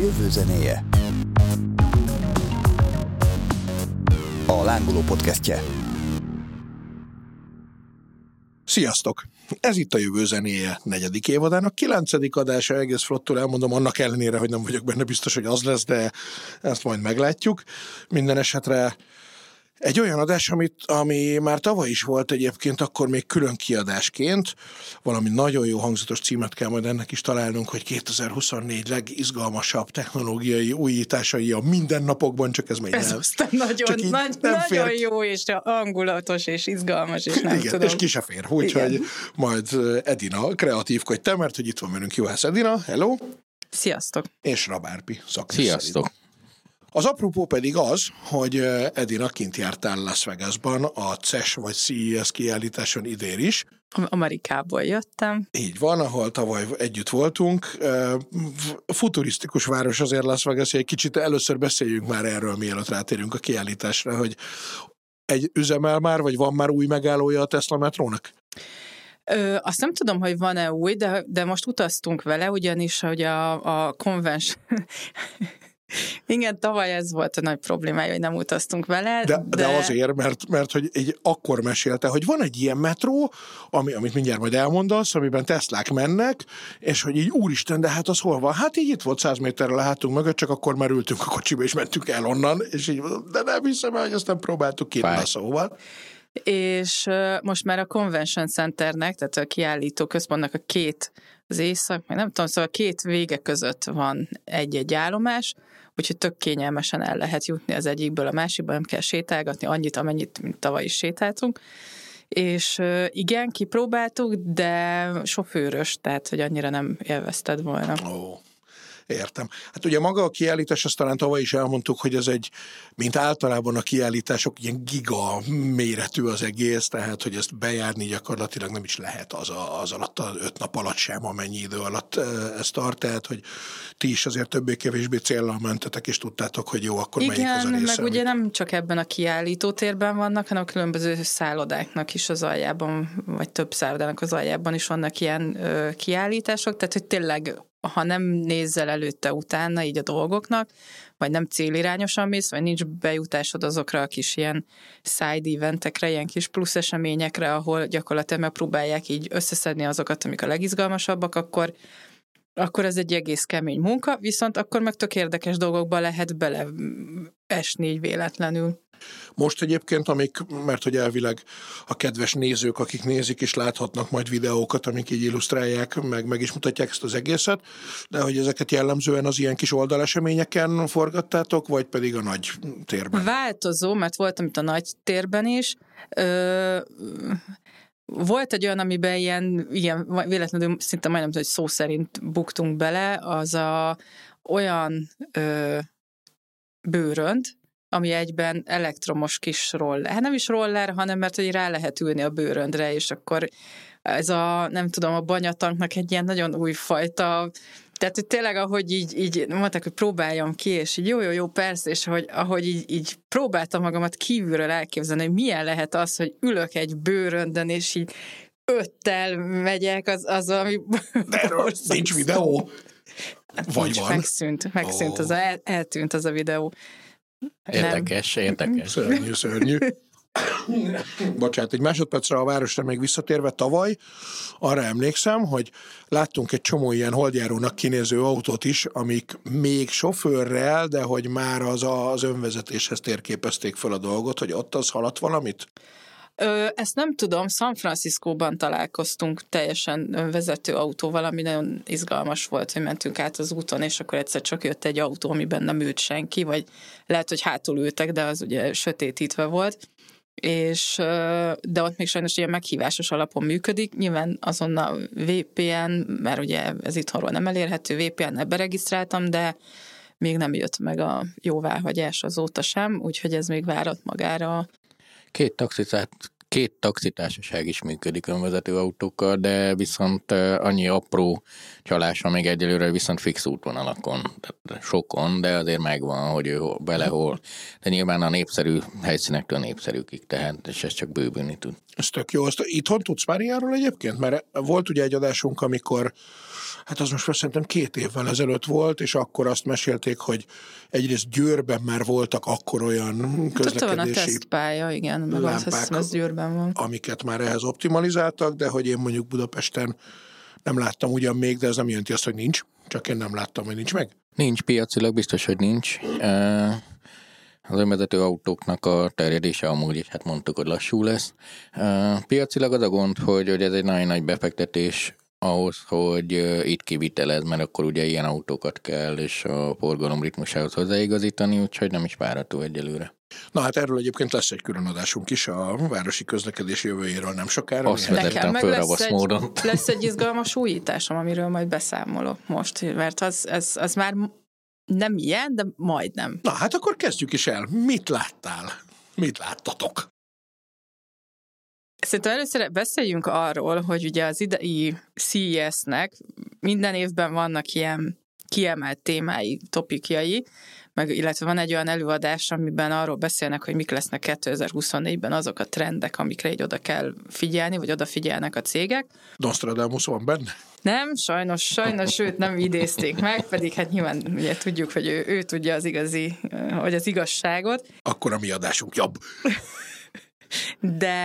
jövő zenéje. A Lángoló podcastje. Sziasztok! Ez itt a jövő zenéje negyedik évadának kilencedik adása, egész flottul elmondom, annak ellenére, hogy nem vagyok benne biztos, hogy az lesz, de ezt majd meglátjuk. Minden esetre egy olyan adás, amit, ami már tavaly is volt egyébként, akkor még külön kiadásként. Valami nagyon jó hangzatos címet kell majd ennek is találnunk, hogy 2024 legizgalmasabb technológiai újításai a mindennapokban, csak ez még ez nem. aztán nagyon, csak így nagy, nem nagyon fér- jó, és hangulatos, és izgalmas, és nem Igen, tudom. és ki se fér, úgyhogy majd Edina, kreatívkodj te, mert hogy itt van velünk Juhász Edina, hello, Sziasztok! és Rabárpi szakműszerű. Sziasztok! Az apropó pedig az, hogy Edina kint jártál Las Vegasban a CES vagy CES kiállításon idén is. Am- Amerikából jöttem. Így van, ahol tavaly együtt voltunk. Futurisztikus város azért Las Vegas, egy kicsit először beszéljünk már erről, mielőtt rátérünk a kiállításra, hogy egy üzemel már, vagy van már új megállója a Tesla metrónak? Ö, azt nem tudom, hogy van-e új, de, de most utaztunk vele, ugyanis hogy a, a konvens... Igen, tavaly ez volt a nagy problémája, hogy nem utaztunk vele. De, de... de azért, mert, mert hogy egy, akkor mesélte, hogy van egy ilyen metró, ami, amit mindjárt majd elmondasz, amiben Teslák mennek, és hogy így úristen, de hát az hol van? Hát így itt volt 100 méterrel a hátunk mögött, csak akkor már ültünk a kocsiba, és mentünk el onnan, és így, de nem hiszem el, hogy azt nem próbáltuk ki, szóval. És most már a Convention Centernek, tehát a kiállító központnak a két, az észak, meg nem tudom, szóval két vége között van egy-egy állomás, úgyhogy tök kényelmesen el lehet jutni az egyikből a másikba, nem kell sétálgatni annyit, amennyit, mint tavaly is sétáltunk. És igen, kipróbáltuk, de sofőrös, tehát hogy annyira nem élvezted volna. Ó, értem. Hát ugye maga a kiállítás, azt talán tavaly is elmondtuk, hogy ez egy, mint általában a kiállítások, ilyen giga méretű az egész, tehát hogy ezt bejárni gyakorlatilag nem is lehet az, a, az alatt, az öt nap alatt sem, amennyi idő alatt ez tart, tehát hogy ti is azért többé-kevésbé céllal mentetek, és tudtátok, hogy jó, akkor melyik az a Igen, része, meg ugye amit- nem csak ebben a kiállító térben vannak, hanem a különböző szállodáknak is az aljában, vagy több szállodának az aljában is vannak ilyen ö, kiállítások, tehát hogy tényleg, ha nem nézzel előtte utána így a dolgoknak, vagy nem célirányosan mész, vagy nincs bejutásod azokra a kis ilyen side eventekre, ilyen kis plusz eseményekre, ahol gyakorlatilag megpróbálják így összeszedni azokat, amik a legizgalmasabbak, akkor akkor ez egy egész kemény munka, viszont akkor meg tök érdekes dolgokba lehet bele esni így véletlenül. Most egyébként, amik, mert hogy elvileg a kedves nézők, akik nézik, is láthatnak majd videókat, amik így illusztrálják, meg, meg is mutatják ezt az egészet, de hogy ezeket jellemzően az ilyen kis oldaleseményeken forgattátok, vagy pedig a nagy térben? Változó, mert voltam itt a nagy térben is. Ö, volt egy olyan, amiben ilyen, ilyen véletlenül szinte majdnem, hogy szó szerint buktunk bele, az a olyan ö, bőrönd, ami egyben elektromos kis roller. Hát nem is roller, hanem mert hogy rá lehet ülni a bőröndre, és akkor ez a, nem tudom, a banyatanknak egy ilyen nagyon új fajta tehát, hogy tényleg, ahogy így, így mondták, hogy próbáljam ki, és így jó, jó, jó, persze, és hogy, ahogy így, így próbáltam magamat kívülről elképzelni, hogy milyen lehet az, hogy ülök egy bőröndön, és így öttel megyek, az, az ami... De nincs videó. Vagy Nincs, van. Megszűnt, megszűnt, Ó. az a, el, eltűnt az a videó. Nem. Érdekes, érdekes. Szörnyű, szörnyű. Bocsánat, egy másodpercre a városra még visszatérve tavaly, arra emlékszem, hogy láttunk egy csomó ilyen holdjárónak kinéző autót is, amik még sofőrrel, de hogy már az a, az önvezetéshez térképezték fel a dolgot, hogy ott az haladt valamit? Ö, ezt nem tudom, San Franciscóban találkoztunk teljesen önvezető autóval, ami nagyon izgalmas volt, hogy mentünk át az úton, és akkor egyszer csak jött egy autó, amiben nem ült senki, vagy lehet, hogy hátul ültek, de az ugye sötétítve volt. És de ott még sajnos ilyen meghívásos alapon működik, nyilván azon a VPN, mert ugye ez itthonról nem elérhető, VPN-nel beregisztráltam, de még nem jött meg a jóváhagyás azóta sem, úgyhogy ez még várat magára Két taxitát két taxitársaság is működik önvezető autókkal, de viszont annyi apró csalása még egyelőre viszont fix útvonalakon, sokon, de azért megvan, hogy ő hol- belehol. De nyilván a népszerű helyszínektől népszerűkig, tehát, és ez csak bővülni tud. Ez tök jó. Azt itthon tudsz már ilyenről egyébként? Mert volt ugye egy adásunk, amikor hát az most már szerintem két évvel ezelőtt volt, és akkor azt mesélték, hogy egyrészt Győrben már voltak akkor olyan közlekedési Ott van a tesztpálya, igen, meg lámpák, az, az Győrben van. amiket már ehhez optimalizáltak, de hogy én mondjuk Budapesten nem láttam ugyan még, de ez nem jelenti azt, hogy nincs, csak én nem láttam, hogy nincs meg. Nincs piacilag, biztos, hogy nincs. Az önvezető autóknak a terjedése amúgy is, hát mondtuk, hogy lassú lesz. Piacilag az a gond, hogy, hogy ez egy nagyon nagy befektetés ahhoz, hogy itt kivitelez, mert akkor ugye ilyen autókat kell, és a forgalom ritmusához hozzáigazítani, úgyhogy nem is várható egyelőre. Na hát erről egyébként lesz egy külön adásunk is a városi közlekedés jövőjéről nem sokára. Azt vezettem meg föl lesz ravasz egy, módon. lesz egy izgalmas újításom, amiről majd beszámolok most, mert az, ez, az már nem ilyen, de majdnem. Na hát akkor kezdjük is el. Mit láttál? Mit láttatok? Szerintem először beszéljünk arról, hogy ugye az idei CES-nek minden évben vannak ilyen kiemelt témái, topikjai, meg, illetve van egy olyan előadás, amiben arról beszélnek, hogy mik lesznek 2024-ben azok a trendek, amikre így oda kell figyelni, vagy odafigyelnek a cégek. Nostradamus van benne? Nem, sajnos, sajnos őt nem idézték meg, pedig hát nyilván ugye tudjuk, hogy ő, ő tudja az igazi, vagy az igazságot, Akkor a mi adásunk jobb. de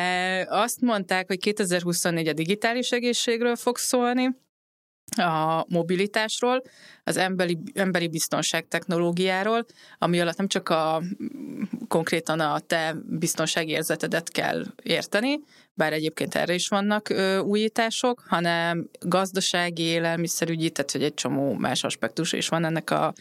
azt mondták, hogy 2024 a digitális egészségről fog szólni, a mobilitásról, az emberi, emberi biztonság technológiáról, ami alatt nem csak a konkrétan a te biztonsági érzetedet kell érteni, bár egyébként erre is vannak ö, újítások, hanem gazdasági, élelmiszerügyi, tehát hogy egy csomó más aspektus is van ennek a,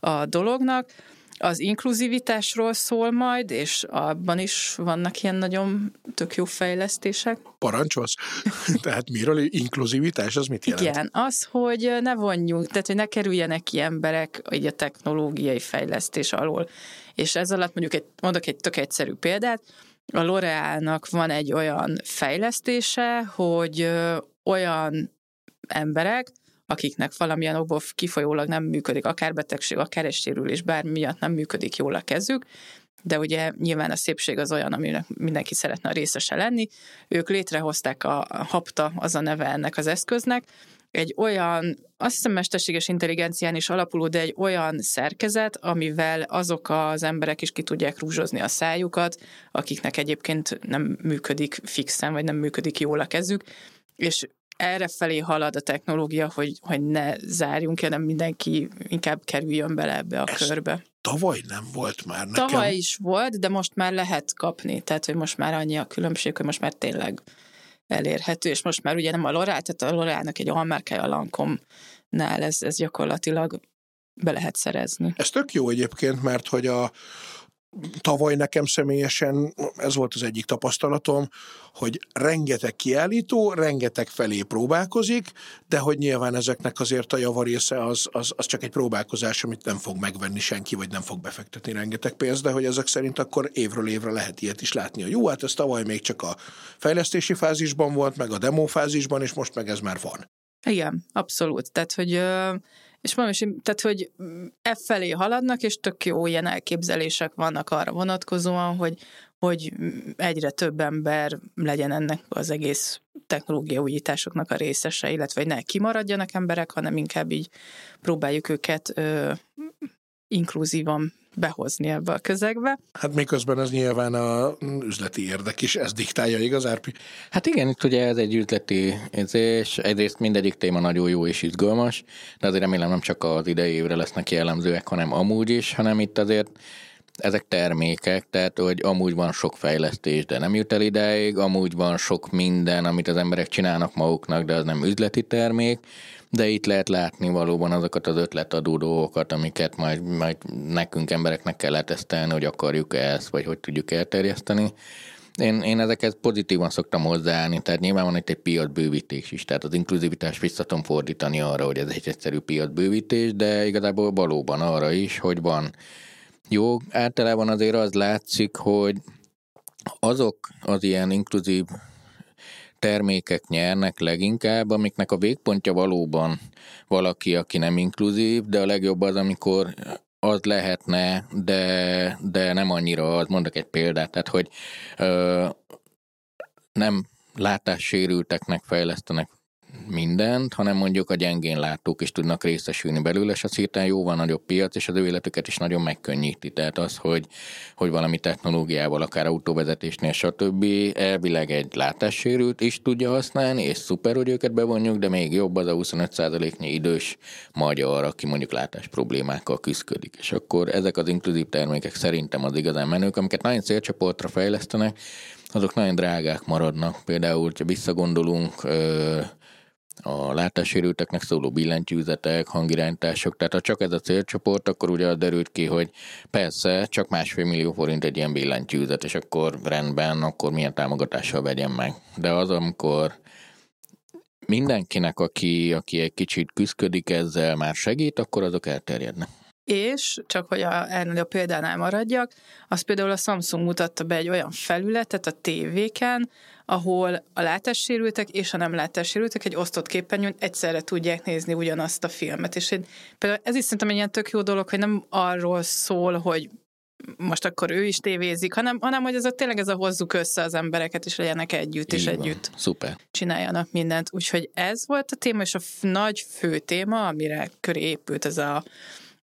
a dolognak. Az inkluzivitásról szól majd, és abban is vannak ilyen nagyon tök jó fejlesztések. Parancsolsz? Tehát miről inkluzivitás, az mit jelent? Igen, az, hogy ne vonjuk, tehát hogy ne kerüljenek ki emberek így a technológiai fejlesztés alól. És ez alatt mondjuk egy, mondok egy tök egyszerű példát, a L'Orealnak van egy olyan fejlesztése, hogy olyan emberek, akiknek valamilyen okból kifolyólag nem működik, akár betegség, akár egy sérülés, bármi miatt nem működik jól a kezük, de ugye nyilván a szépség az olyan, aminek mindenki szeretne a részese lenni. Ők létrehozták a a HAPTA, az a neve ennek az eszköznek, egy olyan, azt hiszem mesterséges intelligencián is alapuló, de egy olyan szerkezet, amivel azok az emberek is ki tudják rúzsozni a szájukat, akiknek egyébként nem működik fixen, vagy nem működik jól a kezük, és erre felé halad a technológia, hogy, hogy ne zárjunk hanem mindenki inkább kerüljön bele ebbe a Ez körbe. Tavaly nem volt már nekem. Tavaly is volt, de most már lehet kapni, tehát hogy most már annyi a különbség, hogy most már tényleg elérhető, és most már ugye nem a L'Oreal, tehát a L'Orealnak egy almárkája a Lancome-nál, ez, ez gyakorlatilag be lehet szerezni. Ez tök jó egyébként, mert hogy a tavaly nekem személyesen ez volt az egyik tapasztalatom, hogy rengeteg kiállító, rengeteg felé próbálkozik, de hogy nyilván ezeknek azért a javarésze az, az, az csak egy próbálkozás, amit nem fog megvenni senki, vagy nem fog befektetni rengeteg pénzt, de hogy ezek szerint akkor évről évre lehet ilyet is látni. Hogy jó, hát ez tavaly még csak a fejlesztési fázisban volt, meg a demo fázisban, és most meg ez már van. Igen, abszolút. Tehát, hogy ö, és mondom, és, tehát, hogy e felé haladnak, és tök jó ilyen elképzelések vannak arra vonatkozóan, hogy, hogy egyre több ember legyen ennek az egész technológia újításoknak a részese, illetve hogy ne kimaradjanak emberek, hanem inkább így próbáljuk őket ö, inkluzívan behozni ebbe a közegbe. Hát miközben ez nyilván a üzleti érdek is, ez diktálja igaz, Árpi? Hát igen, itt ugye ez egy üzleti és egyrészt mindegyik téma nagyon jó és izgalmas, de azért remélem nem csak az idei évre lesznek jellemzőek, hanem amúgy is, hanem itt azért ezek termékek, tehát hogy amúgy van sok fejlesztés, de nem jut el ideig, amúgy van sok minden, amit az emberek csinálnak maguknak, de az nem üzleti termék, de itt lehet látni valóban azokat az ötletadó dolgokat, amiket majd, majd nekünk embereknek kell letesztelni, hogy akarjuk ezt, vagy hogy tudjuk elterjeszteni. Én, én ezeket pozitívan szoktam hozzáállni, tehát nyilván van itt egy piacbővítés is, tehát az inkluzivitás vissza tudom fordítani arra, hogy ez egy egyszerű piacbővítés, de igazából valóban arra is, hogy van jó, általában azért az látszik, hogy azok az ilyen inkluzív termékek nyernek leginkább, amiknek a végpontja valóban valaki, aki nem inkluzív, de a legjobb az, amikor az lehetne, de, de nem annyira az. Mondok egy példát, tehát hogy ö, nem látássérülteknek fejlesztenek mindent, hanem mondjuk a gyengén látók is tudnak részesülni belőle, és az hirtelen jóval nagyobb piac, és az ő életüket is nagyon megkönnyíti. Tehát az, hogy, hogy valami technológiával, akár autóvezetésnél, stb. elvileg egy látássérült is tudja használni, és szuper, hogy őket bevonjuk, de még jobb az a 25%-nyi idős magyar, aki mondjuk látás problémákkal küzdik. És akkor ezek az inkluzív termékek szerintem az igazán menők, amiket nagyon célcsoportra fejlesztenek, azok nagyon drágák maradnak. Például, ha visszagondolunk, a látássérülteknek szóló billentyűzetek, hangirányítások, tehát ha csak ez a célcsoport, akkor ugye az derült ki, hogy persze csak másfél millió forint egy ilyen billentyűzet, és akkor rendben, akkor milyen támogatással vegyem meg. De az, amikor mindenkinek, aki, aki egy kicsit küzdik ezzel, már segít, akkor azok elterjednek. És, csak hogy a, ennél a példánál maradjak, az például a Samsung mutatta be egy olyan felületet a tévéken, ahol a látássérültek és a nem látássérültek egy osztott képernyőn egyszerre tudják nézni ugyanazt a filmet. És én, például ez is szerintem egy ilyen tök jó dolog, hogy nem arról szól, hogy most akkor ő is tévézik, hanem, hanem hogy ez a, tényleg ez a hozzuk össze az embereket, és legyenek együtt, Így és van. együtt Szuper. csináljanak mindent. Úgyhogy ez volt a téma, és a nagy fő téma, amire köré épült ez a,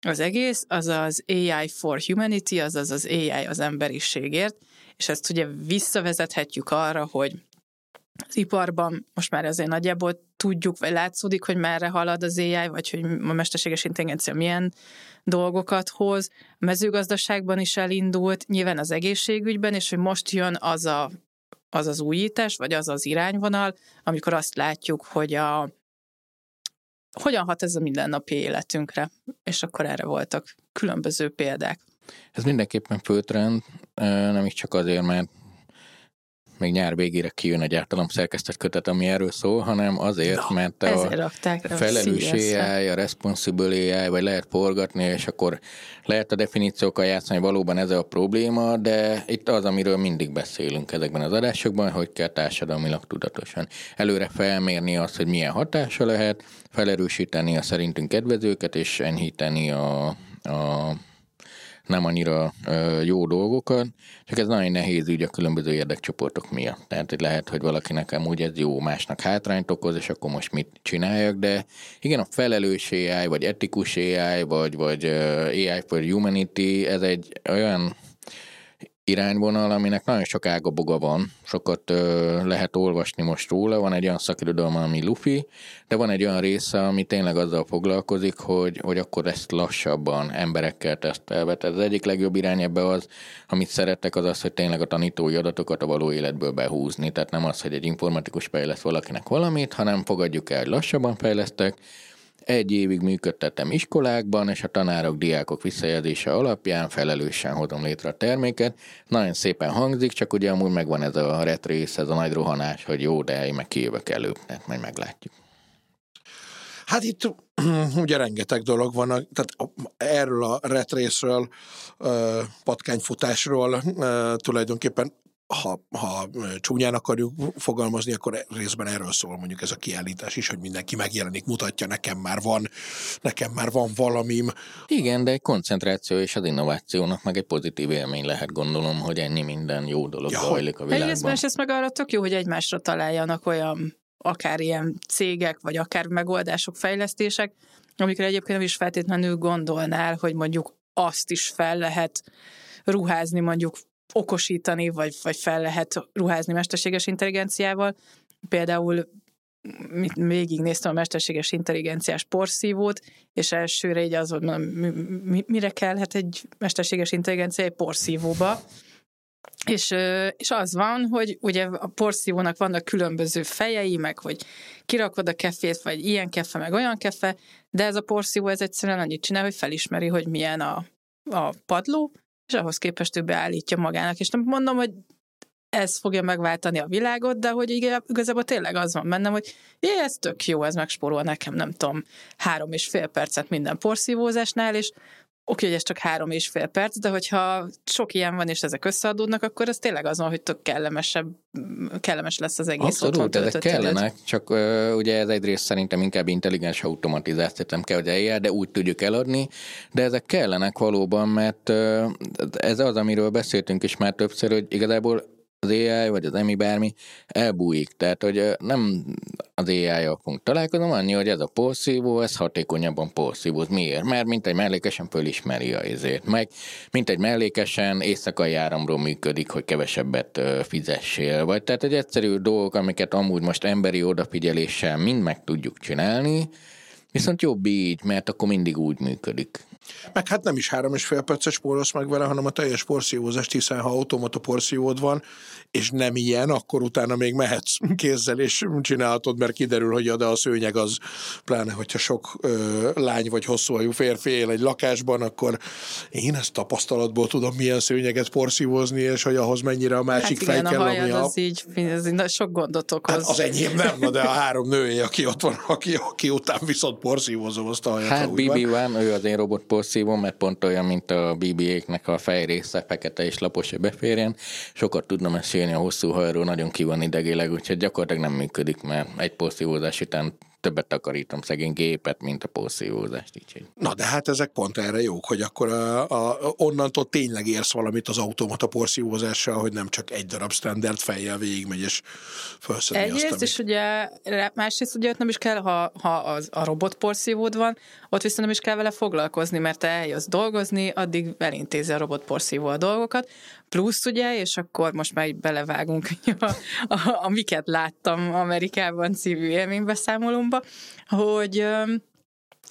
az egész, az az AI for Humanity, azaz az AI az emberiségért, és ezt ugye visszavezethetjük arra, hogy az iparban most már azért nagyjából tudjuk, vagy látszódik, hogy merre halad az AI, vagy hogy a mesterséges intelligencia milyen dolgokat hoz. A mezőgazdaságban is elindult, nyilván az egészségügyben, és hogy most jön az a, az, az újítás, vagy az az irányvonal, amikor azt látjuk, hogy a, hogyan hat ez a mindennapi életünkre, és akkor erre voltak különböző példák. Ez mindenképpen főtrend, nem is csak azért, mert még nyár végére kijön egy általam szerkesztett kötet, ami erről szól, hanem azért, no, mert a felelős AI, a responsible AI, vagy lehet forgatni, és akkor lehet a definíciókkal játszani, valóban ez a probléma, de itt az, amiről mindig beszélünk ezekben az adásokban, hogy kell társadalmilag tudatosan előre felmérni azt, hogy milyen hatása lehet, felerősíteni a szerintünk kedvezőket, és enyhíteni a, a nem annyira jó dolgokat, csak ez nagyon nehéz ügy a különböző érdekcsoportok miatt. Tehát hogy lehet, hogy valakinek amúgy ez jó, másnak hátrányt okoz, és akkor most mit csináljak, de igen, a felelős AI, vagy etikus AI, vagy, vagy AI for Humanity, ez egy olyan irányvonal, aminek nagyon sok ágaboga van, sokat ö, lehet olvasni most róla, van egy olyan szakirodalma, ami lufi, de van egy olyan része, ami tényleg azzal foglalkozik, hogy, hogy akkor ezt lassabban emberekkel tesztelve. Tehát az egyik legjobb irány ebbe az, amit szeretek, az az, hogy tényleg a tanítói adatokat a való életből behúzni. Tehát nem az, hogy egy informatikus fejleszt valakinek valamit, hanem fogadjuk el, hogy lassabban fejlesztek, egy évig működtetem iskolákban, és a tanárok, diákok visszajelzése alapján felelősen hozom létre a terméket. Nagyon szépen hangzik, csak ugye amúgy megvan ez a retrész, ez a nagy rohanás, hogy jó, de én meg kijövök előbb, tehát majd meglátjuk. Hát itt ugye rengeteg dolog van, tehát erről a retrészről, patkányfutásról tulajdonképpen ha, ha csúnyán akarjuk fogalmazni, akkor részben erről szól mondjuk ez a kiállítás is, hogy mindenki megjelenik, mutatja, nekem már van, nekem már van valamim. Igen, de egy koncentráció és az innovációnak meg egy pozitív élmény lehet gondolom, hogy ennyi minden jó dolog ja, zajlik a világban. Egyrészt, ez meg arra tök jó, hogy egymásra találjanak olyan akár ilyen cégek, vagy akár megoldások, fejlesztések, amikre egyébként nem is feltétlenül gondolnál, hogy mondjuk azt is fel lehet ruházni mondjuk okosítani, vagy, vagy fel lehet ruházni mesterséges intelligenciával. Például végignéztem a mesterséges intelligenciás porszívót, és elsőre így az volt, mondom, mire kellhet egy mesterséges intelligencia egy porszívóba, és, és az van, hogy ugye a porszívónak vannak különböző fejei, meg hogy kirakod a kefét, vagy ilyen kefe, meg olyan kefe, de ez a porszívó ez egyszerűen annyit csinál, hogy felismeri, hogy milyen a, a padló, és ahhoz képest ő beállítja magának. És nem mondom, hogy ez fogja megváltani a világot, de hogy igazából tényleg az van bennem, hogy jé, ez tök jó, ez megspórol nekem, nem tudom, három és fél percet minden porszívózásnál, és oké, hogy ez csak három és fél perc, de hogyha sok ilyen van, és ezek összeadódnak, akkor ez tényleg azon, hogy tök kellemesebb, kellemes lesz az egész Abszolút, ezek kellenek, időt. csak uh, ugye ez egyrészt szerintem inkább intelligens automatizációt nem kell, hogy eljár, de úgy tudjuk eladni, de ezek kellenek valóban, mert uh, ez az, amiről beszéltünk is már többször, hogy igazából az AI, vagy az EMI bármi, elbújik. Tehát, hogy nem az AI-jal fogunk találkozom, annyi, hogy ez a porszívó, ez hatékonyabban porszívóz. Miért? Mert mint egy mellékesen fölismeri a izét. Meg mint egy mellékesen éjszakai áramról működik, hogy kevesebbet fizessél. Vagy tehát egy egyszerű dolgok, amiket amúgy most emberi odafigyeléssel mind meg tudjuk csinálni, Viszont jobb így, mert akkor mindig úgy működik. Meg hát nem is három és fél perces spórolsz meg vele, hanem a teljes porszívózást, hiszen ha automata porszívód van, és nem ilyen, akkor utána még mehetsz kézzel, és csinálhatod, mert kiderül, hogy de a szőnyeg az, pláne, hogyha sok ö, lány vagy hosszú férfi él egy lakásban, akkor én ezt tapasztalatból tudom, milyen szőnyeget porszívózni, és hogy ahhoz mennyire a másik hát igen, fej kell, a ami a... az így, ez így sok gondot okoz. Hát az enyém nem, de a három női, aki ott van, aki, aki után viszont porszívózom azt a hajat. Hát BB van, ő az én robot porszívom, mert pont olyan, mint a BB-éknek a fejrésze, fekete és lapos, hogy beférjen. Sokat tudna mesélni a hosszú hajról, nagyon ki van idegileg, úgyhogy gyakorlatilag nem működik, mert egy porszívózás után többet takarítom szegény gépet, mint a porszívózást. Így. Na de hát ezek pont erre jók, hogy akkor a, a, onnantól tényleg érsz valamit az automata porszívózással, hogy nem csak egy darab standard fejjel végigmegy és felszedni Egyrészt, azt, és ugye másrészt ugye nem is kell, ha, ha az, a robot porszívód van, ott viszont nem is kell vele foglalkozni, mert te eljössz dolgozni, addig elintézi a robot porszívó a dolgokat, plusz ugye, és akkor most már belevágunk a, a, amiket láttam Amerikában című élménybeszámolomba, hogy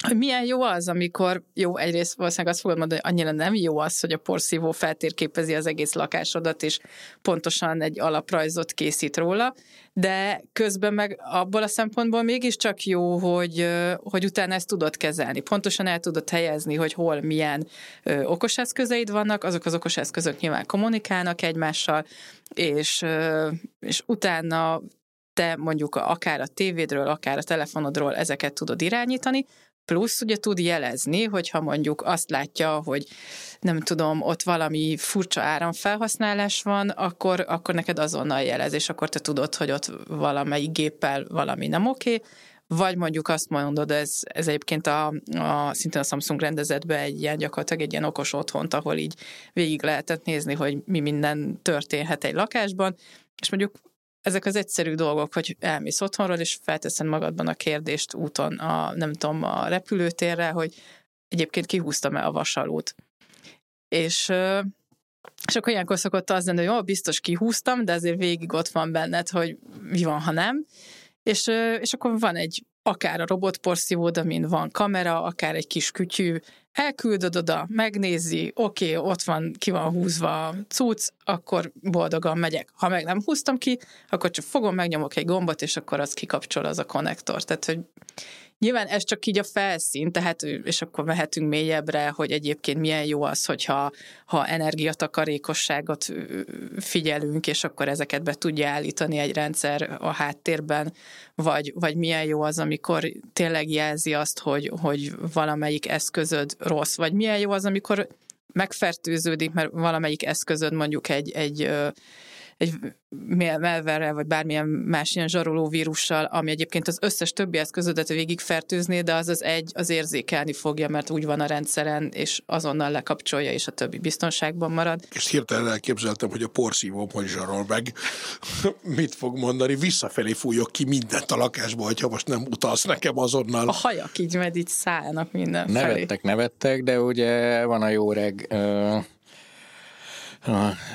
hogy milyen jó az, amikor, jó, egyrészt valószínűleg azt fogod mondani, hogy annyira nem jó az, hogy a porszívó feltérképezi az egész lakásodat, és pontosan egy alaprajzot készít róla, de közben meg abból a szempontból mégiscsak jó, hogy, hogy utána ezt tudod kezelni. Pontosan el tudod helyezni, hogy hol milyen okos eszközeid vannak, azok az okos eszközök nyilván kommunikálnak egymással, és, és utána te mondjuk akár a tévédről, akár a telefonodról ezeket tudod irányítani, Plusz ugye tud jelezni, hogyha mondjuk azt látja, hogy nem tudom, ott valami furcsa áramfelhasználás van, akkor, akkor neked azonnal jelez, és akkor te tudod, hogy ott valamelyik géppel valami nem oké, vagy mondjuk azt mondod, ez, ez egyébként a, a, szintén a Samsung rendezett be egy ilyen gyakorlatilag egy ilyen okos otthont, ahol így végig lehetett nézni, hogy mi minden történhet egy lakásban, és mondjuk ezek az egyszerű dolgok, hogy elmész otthonról, és felteszed magadban a kérdést úton, a, nem tudom, a repülőtérre, hogy egyébként kihúztam-e a vasalót. És, és akkor ilyenkor szokott az lenni, hogy jó, biztos kihúztam, de azért végig ott van benned, hogy mi van, ha nem. És, és akkor van egy akár a robotporszívód, amin van kamera, akár egy kis kütyű, elküldöd oda, megnézi, oké, okay, ott van, ki van húzva cucc, akkor boldogan megyek. Ha meg nem húztam ki, akkor csak fogom, megnyomok egy gombot, és akkor az kikapcsol az a konnektor. Tehát, hogy Nyilván ez csak így a felszín, tehát, és akkor mehetünk mélyebbre, hogy egyébként milyen jó az, hogyha ha energiatakarékosságot figyelünk, és akkor ezeket be tudja állítani egy rendszer a háttérben, vagy, vagy milyen jó az, amikor tényleg jelzi azt, hogy, hogy valamelyik eszközöd rossz, vagy milyen jó az, amikor megfertőződik, mert valamelyik eszközöd mondjuk egy, egy egy malware vagy bármilyen más ilyen zsaroló vírussal, ami egyébként az összes többi eszközödet végigfertőzné, de az az egy az érzékelni fogja, mert úgy van a rendszeren, és azonnal lekapcsolja, és a többi biztonságban marad. És hirtelen elképzeltem, hogy a porszívóm hogy zsarol meg. Mit fog mondani? Visszafelé fújok ki mindent a lakásba, hogyha most nem utalsz nekem azonnal. A hajak így med így szállnak minden Nevettek, nevettek, de ugye van a jó reg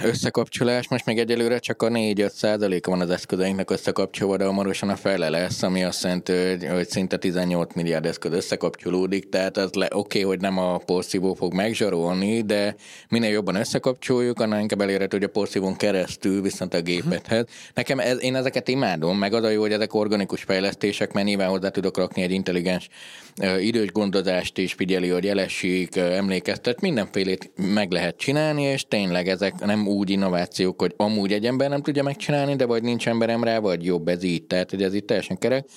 összekapcsolás, most még egyelőre csak a 4-5 százaléka van az eszközeinknek összekapcsolva, de hamarosan a fele lesz, ami azt jelenti, hogy, hogy szinte 18 milliárd eszköz összekapcsolódik, tehát az oké, okay, hogy nem a porszívó fog megzsarolni, de minél jobban összekapcsoljuk, annál inkább elérhető, hogy a porszívón keresztül viszont a gépethez. Nekem ez, én ezeket imádom, meg az a jó, hogy ezek organikus fejlesztések, mert nyilván hozzá tudok rakni egy intelligens idős gondozást is, figyeli, hogy jelessék, emlékeztet, mindenfélét meg lehet csinálni, és tényleg ez ezek nem úgy innovációk, hogy amúgy egy ember nem tudja megcsinálni, de vagy nincs emberem rá, vagy jobb ez így, tehát hogy ez itt teljesen kerek.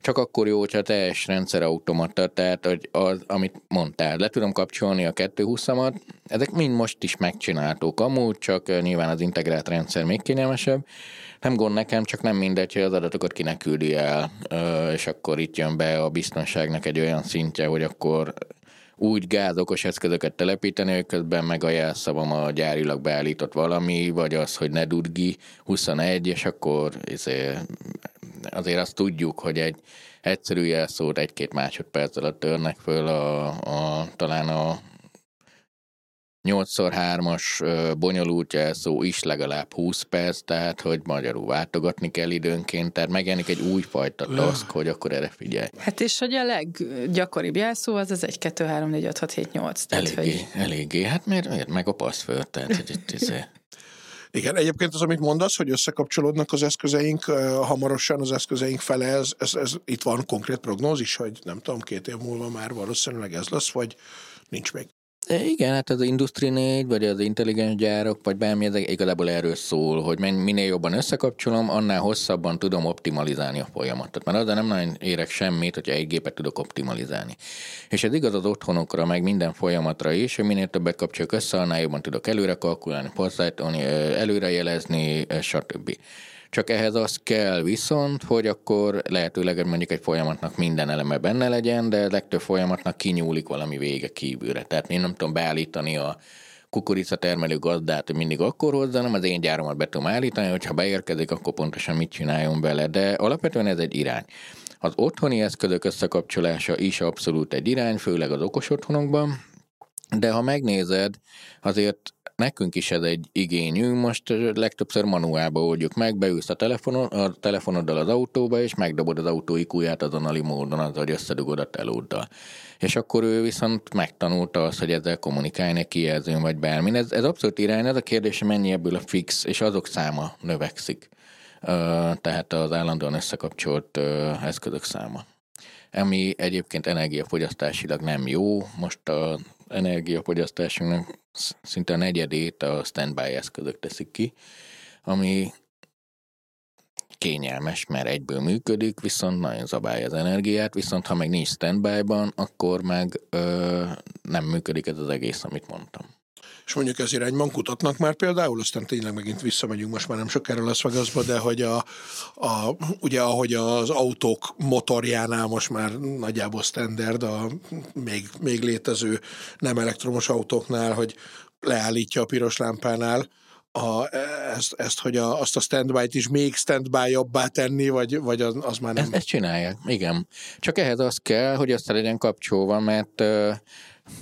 Csak akkor jó, hogyha teljes rendszer automata, tehát hogy az, amit mondtál, le tudom kapcsolni a 220-amat, ezek mind most is megcsináltuk amúgy, csak nyilván az integrált rendszer még kényelmesebb. Nem gond nekem, csak nem mindegy, hogy az adatokat kinek küldi el, és akkor itt jön be a biztonságnak egy olyan szintje, hogy akkor úgy gázokos eszközöket telepíteni, hogy közben meg a jelszavam a gyárilag beállított valami, vagy az, hogy ne dudgi 21, és akkor izé, azért azt tudjuk, hogy egy egyszerű jelszót egy-két másodperc alatt törnek föl a, a, talán a 8x3-as bonyolult jelszó is legalább 20 perc, tehát hogy magyarul váltogatni kell időnként, tehát megjelenik egy újfajta task, hogy akkor erre figyelj. Hát és hogy a leggyakoribb jelszó az az 1, 2, 3, 4, 5, 6, 7, 8. Tehát, Eléggé, hogy... eléggé. Hát miért, miért meg a passzföld, tehát hogy itt izé. Igen, egyébként az, amit mondasz, hogy összekapcsolódnak az eszközeink, hamarosan az eszközeink fele, ez, ez, ez, itt van konkrét prognózis, hogy nem tudom, két év múlva már valószínűleg ez lesz, vagy nincs még. De igen, hát az Industry 4, vagy az intelligens gyárok, vagy bármi, ez igazából erről szól, hogy minél jobban összekapcsolom, annál hosszabban tudom optimalizálni a folyamatot. Mert azzal nem nagyon érek semmit, hogyha egy gépet tudok optimalizálni. És ez igaz az otthonokra, meg minden folyamatra is, hogy minél többet kapcsolok össze, annál jobban tudok előre kalkulálni, porszájtolni, előrejelezni, stb. Csak ehhez az kell viszont, hogy akkor lehetőleg mondjuk egy folyamatnak minden eleme benne legyen, de legtöbb folyamatnak kinyúlik valami vége kívülre. Tehát én nem tudom beállítani a kukorica termelő gazdát, hogy mindig akkor hozzá, az én gyáromat be tudom állítani, hogyha beérkezik, akkor pontosan mit csináljon bele. De alapvetően ez egy irány. Az otthoni eszközök összekapcsolása is abszolút egy irány, főleg az okos otthonokban, de ha megnézed, azért nekünk is ez egy igényünk, most legtöbbször manuálba oldjuk meg, beülsz a, telefonon, a telefonoddal az autóba, és megdobod az autó ikúját azonnali módon, azzal, hogy összedugod a telóddal. És akkor ő viszont megtanulta azt, hogy ezzel kommunikálni kijelzőn vagy bármin. Ez, ez abszolút irány, ez a kérdés, mennyi ebből a fix, és azok száma növekszik. Tehát az állandóan összekapcsolt eszközök száma ami egyébként energiafogyasztásilag nem jó. Most a energiafogyasztásunknak szinte a negyedét a standby eszközök teszik ki, ami kényelmes, mert egyből működik, viszont nagyon zabálja az energiát, viszont ha meg nincs standby-ban, akkor meg ö, nem működik ez az egész, amit mondtam és mondjuk ez irányban kutatnak már például, aztán tényleg megint visszamegyünk, most már nem sokára lesz Vegasba, de hogy a, a, ugye ahogy az autók motorjánál most már nagyjából standard a még, még létező nem elektromos autóknál, hogy leállítja a piros lámpánál, a, ezt, ezt, hogy a, azt a standby-t is még standby-jobbá tenni, vagy, vagy az, az már nem... Ezt, ezt csinálják, igen. Csak ehhez az kell, hogy azt legyen kapcsolva, mert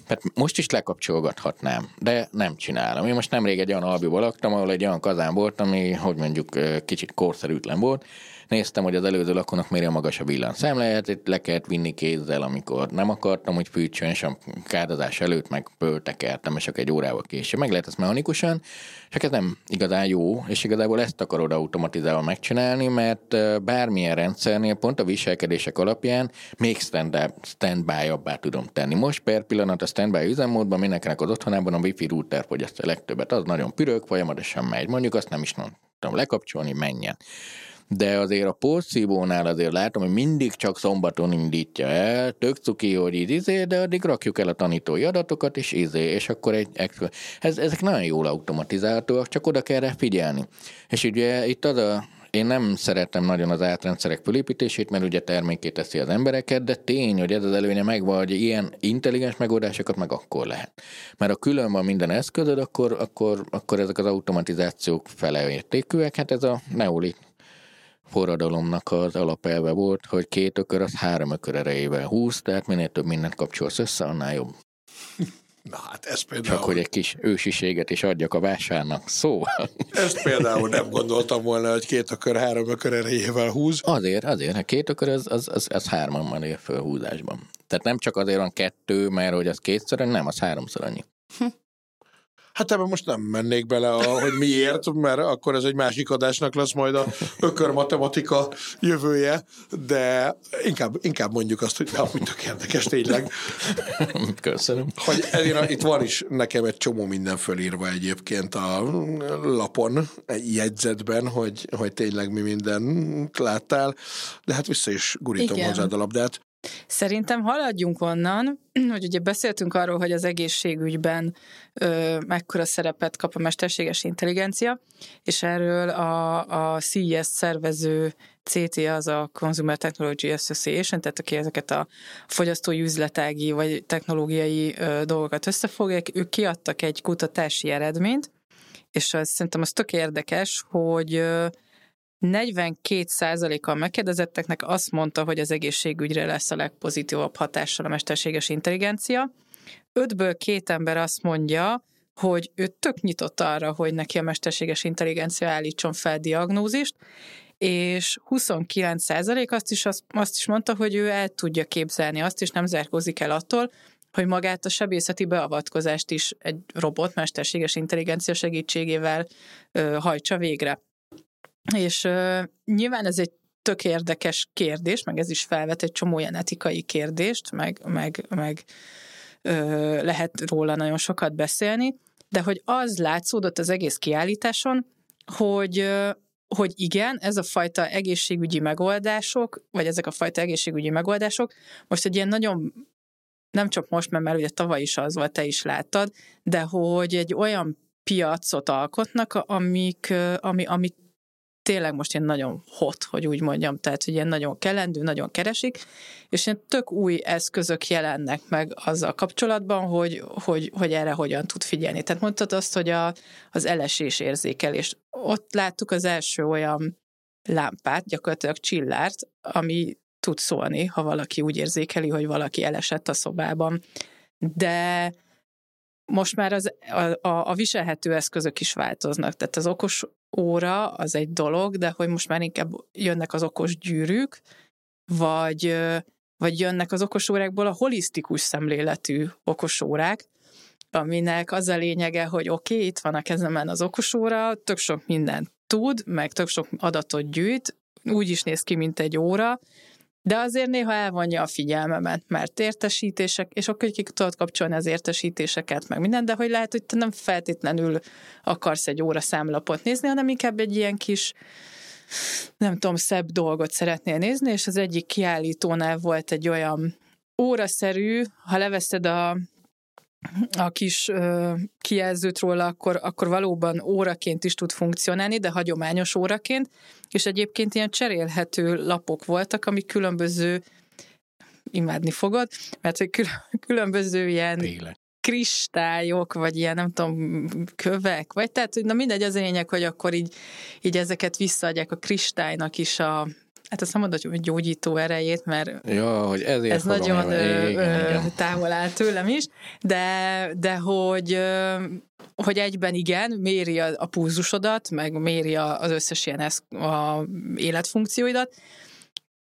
Hát most is lekapcsolgathatnám, de nem csinálom. Én most nemrég egy olyan albiból laktam, ahol egy olyan kazán volt, ami, hogy mondjuk kicsit korszerűtlen volt, Néztem, hogy az előző lakónak miért magas a villanszámláját, itt le kellett vinni kézzel, amikor nem akartam, hogy fűtsön, és a kádozás előtt meg pöltekeltem, és csak egy órával később. Meg lehet ezt mechanikusan, csak ez nem igazán jó, és igazából ezt akarod automatizálva megcsinálni, mert bármilyen rendszernél pont a viselkedések alapján még stand-by-abbá tudom tenni. Most per pillanat a standby üzemmódban mindenkinek az otthonában a wifi router fogyasztja a legtöbbet, az nagyon pürög, folyamatosan megy. Mondjuk azt nem is tudom lekapcsolni, menjen de azért a porszívónál azért látom, hogy mindig csak szombaton indítja el, tök cuki, hogy így izé, de addig rakjuk el a tanítói adatokat, és izé, és akkor egy, ez, ezek nagyon jól automatizálhatóak, csak oda kell rá figyelni. És ugye itt az a én nem szeretem nagyon az átrendszerek fölépítését, mert ugye termékét teszi az embereket, de tény, hogy ez az előnye megvan, hogy ilyen intelligens megoldásokat meg akkor lehet. Mert a külön van minden eszközöd, akkor, akkor, akkor ezek az automatizációk fele értékűek. Hát ez a neolit forradalomnak az alapelve volt, hogy két ökör az három ökör erejével húz, tehát minél több mindent kapcsolsz össze, annál jobb. Na hát ez például... Csak hogy egy kis ősiséget is adjak a vásárnak. Szóval. Ezt például nem gondoltam volna, hogy két ökör három ökör erejével húz. Azért, azért. Hát két ökör az, az, az, az hárman van ér föl húzásban. Tehát nem csak azért van kettő, mert hogy az kétszer, nem, az háromszor annyi. Hát ebben most nem mennék bele, a, hogy miért, mert akkor ez egy másik adásnak lesz majd a ökör matematika jövője, de inkább, inkább mondjuk azt, hogy amúgy tök érdekes tényleg. Köszönöm. Hogy én, itt van is nekem egy csomó minden fölírva egyébként a lapon, egy jegyzetben, hogy, hogy tényleg mi mindent láttál, de hát vissza is gurítom Igen. hozzád a labdát. Szerintem haladjunk onnan, hogy ugye beszéltünk arról, hogy az egészségügyben ö, mekkora szerepet kap a mesterséges intelligencia, és erről a, a CES szervező CT az a Consumer Technology Association, tehát aki ezeket a fogyasztói üzletági vagy technológiai ö, dolgokat összefogják, ők kiadtak egy kutatási eredményt, és az, szerintem az tök érdekes, hogy 42%-a megkérdezetteknek azt mondta, hogy az egészségügyre lesz a legpozitívabb hatással a mesterséges intelligencia. Ötből két ember azt mondja, hogy ő tök nyitott arra, hogy neki a mesterséges intelligencia állítson fel diagnózist, és 29% azt is, azt, azt is mondta, hogy ő el tudja képzelni azt, és nem zárkózik el attól, hogy magát a sebészeti beavatkozást is egy robot mesterséges intelligencia segítségével ö, hajtsa végre. És ö, nyilván ez egy tök érdekes kérdés, meg ez is felvet egy csomó ilyen etikai kérdést, meg, meg, meg ö, lehet róla nagyon sokat beszélni, de hogy az látszódott az egész kiállításon, hogy hogy igen, ez a fajta egészségügyi megoldások, vagy ezek a fajta egészségügyi megoldások most egy ilyen nagyon nem csak most, mert, mert ugye tavaly is az volt, te is láttad, de hogy egy olyan piacot alkotnak, amik, ami, ami tényleg most ilyen nagyon hot, hogy úgy mondjam, tehát hogy ilyen nagyon kelendő, nagyon keresik, és ilyen tök új eszközök jelennek meg azzal kapcsolatban, hogy, hogy, hogy erre hogyan tud figyelni. Tehát mondtad azt, hogy a, az elesés érzékelés. Ott láttuk az első olyan lámpát, gyakorlatilag csillárt, ami tud szólni, ha valaki úgy érzékeli, hogy valaki elesett a szobában. De most már az, a, a, a viselhető eszközök is változnak, tehát az okos óra az egy dolog, de hogy most már inkább jönnek az okos gyűrűk, vagy, vagy jönnek az okos órákból a holisztikus szemléletű okos órák, aminek az a lényege, hogy oké, okay, itt van a kezemen az okos óra, tök sok mindent tud, meg tök sok adatot gyűjt, úgy is néz ki, mint egy óra, de azért néha elvonja a figyelmemet, mert értesítések, és akkor ki tudod kapcsolni az értesítéseket, meg minden, de hogy lehet, hogy te nem feltétlenül akarsz egy óra számlapot nézni, hanem inkább egy ilyen kis nem tudom, szebb dolgot szeretnél nézni, és az egyik kiállítónál volt egy olyan óraszerű, ha leveszed a a kis ö, kijelzőt róla, akkor, akkor valóban óraként is tud funkcionálni, de hagyományos óraként, és egyébként ilyen cserélhető lapok voltak, amik különböző imádni fogod, mert hogy különböző ilyen Tényleg. kristályok, vagy ilyen nem tudom, kövek, vagy tehát, na mindegy, az a lényeg, hogy akkor így, így ezeket visszaadják a kristálynak is a, Hát azt nem mondod, hogy gyógyító erejét, mert ja, hogy ezért ez nagyon ö, ö, távol áll tőlem is, de, de hogy, hogy egyben igen, méri a, a pulzusodat, meg méri az összes ilyen esz, a életfunkcióidat,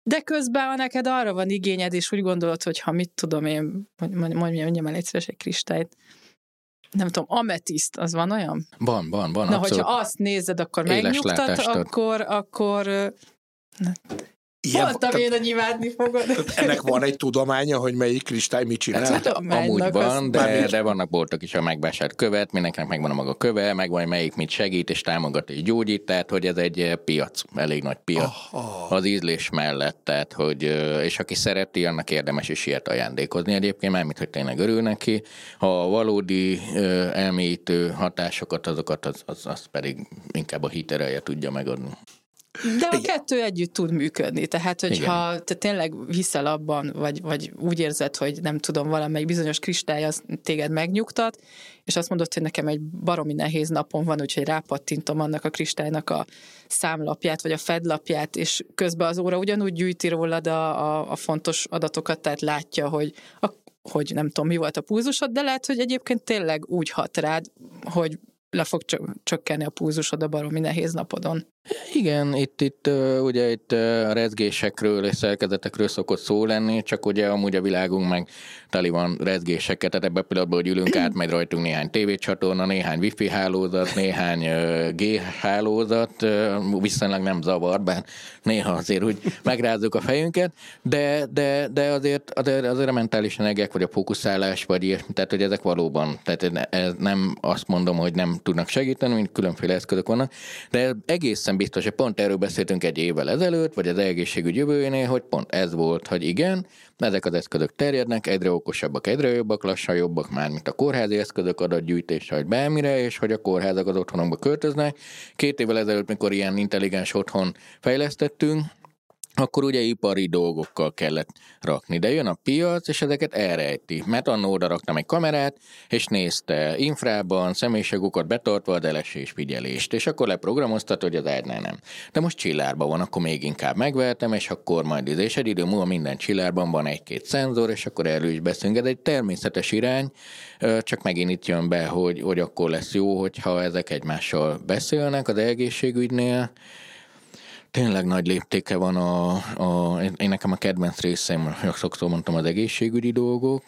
de közben, ha neked arra van igényed, és úgy gondolod, hogy ha mit tudom én, mondjam, mondjam el egyszerűen egy kristályt, nem tudom, ametiszt, az van olyan? Van, van, van. Na, abszolút. hogyha azt nézed, akkor megnyugtat, akkor, akkor Ilyen, Mondtam én, hogy imádni fogod. Ennek van egy tudománya, hogy melyik kristály mit csinál? Hát, amúgy van, de, de vannak boltok is, a megvásárt követ, mindenkinek megvan a maga köve, megvan, melyik mit segít és támogat és gyógyít, tehát hogy ez egy eh, piac, elég nagy piac oh, oh. az ízlés mellett, tehát hogy, eh, és aki szereti, annak érdemes is ilyet ajándékozni egyébként, mert hogy tényleg örül neki. Ha a valódi eh, elmélyítő hatásokat, azokat az, az, az pedig inkább a hitereje tudja megadni. De a kettő együtt tud működni, tehát hogyha te tényleg hiszel abban, vagy, vagy úgy érzed, hogy nem tudom, valamelyik bizonyos kristály az téged megnyugtat, és azt mondod, hogy nekem egy baromi nehéz napon van, úgyhogy rápattintom annak a kristálynak a számlapját, vagy a fedlapját, és közben az óra ugyanúgy gyűjti rólad a, a, a fontos adatokat, tehát látja, hogy a hogy nem tudom, mi volt a pulzusod, de lehet, hogy egyébként tényleg úgy hat rád, hogy le fog csökkenni a pulzusod a baromi nehéz napodon. Igen, itt, itt ugye itt a rezgésekről és szerkezetekről szokott szó lenni, csak ugye amúgy a világunk meg teli van rezgéseket, tehát ebben pillanatban, hogy ülünk át, megy rajtunk néhány tévécsatorna, néhány wifi hálózat, néhány G hálózat, viszonylag nem zavar, bár néha azért úgy megrázzuk a fejünket, de, de, de azért, azért, azért a mentális energiák, vagy a fókuszálás, vagy ilyesmi, tehát hogy ezek valóban, tehát ez nem azt mondom, hogy nem tudnak segíteni, mint különféle eszközök vannak, de egészen biztos, hogy pont erről beszéltünk egy évvel ezelőtt, vagy az egészségügy jövőjénél, hogy pont ez volt, hogy igen, ezek az eszközök terjednek, egyre okosabbak, egyre jobbak, lassan jobbak már, mint a kórházi eszközök adatgyűjtésre, vagy bármire, és hogy a kórházak az otthonokba költöznek. Két évvel ezelőtt, mikor ilyen intelligens otthon fejlesztettünk, akkor ugye ipari dolgokkal kellett rakni. De jön a piac, és ezeket elrejti. Mert annó oda raktam egy kamerát, és nézte infrában, személyiségokat betartva a delesés figyelést, és akkor leprogramoztat, hogy az ágynál nem. De most csillárban van, akkor még inkább megvertem, és akkor majd ez, és egy idő múlva minden csillárban van egy-két szenzor, és akkor erről is beszélünk. Ez egy természetes irány, csak megint itt jön be, hogy, hogy akkor lesz jó, hogyha ezek egymással beszélnek az egészségügynél, tényleg nagy léptéke van a, a én nekem a kedvenc részem, hogy sokszor mondtam, az egészségügyi dolgok,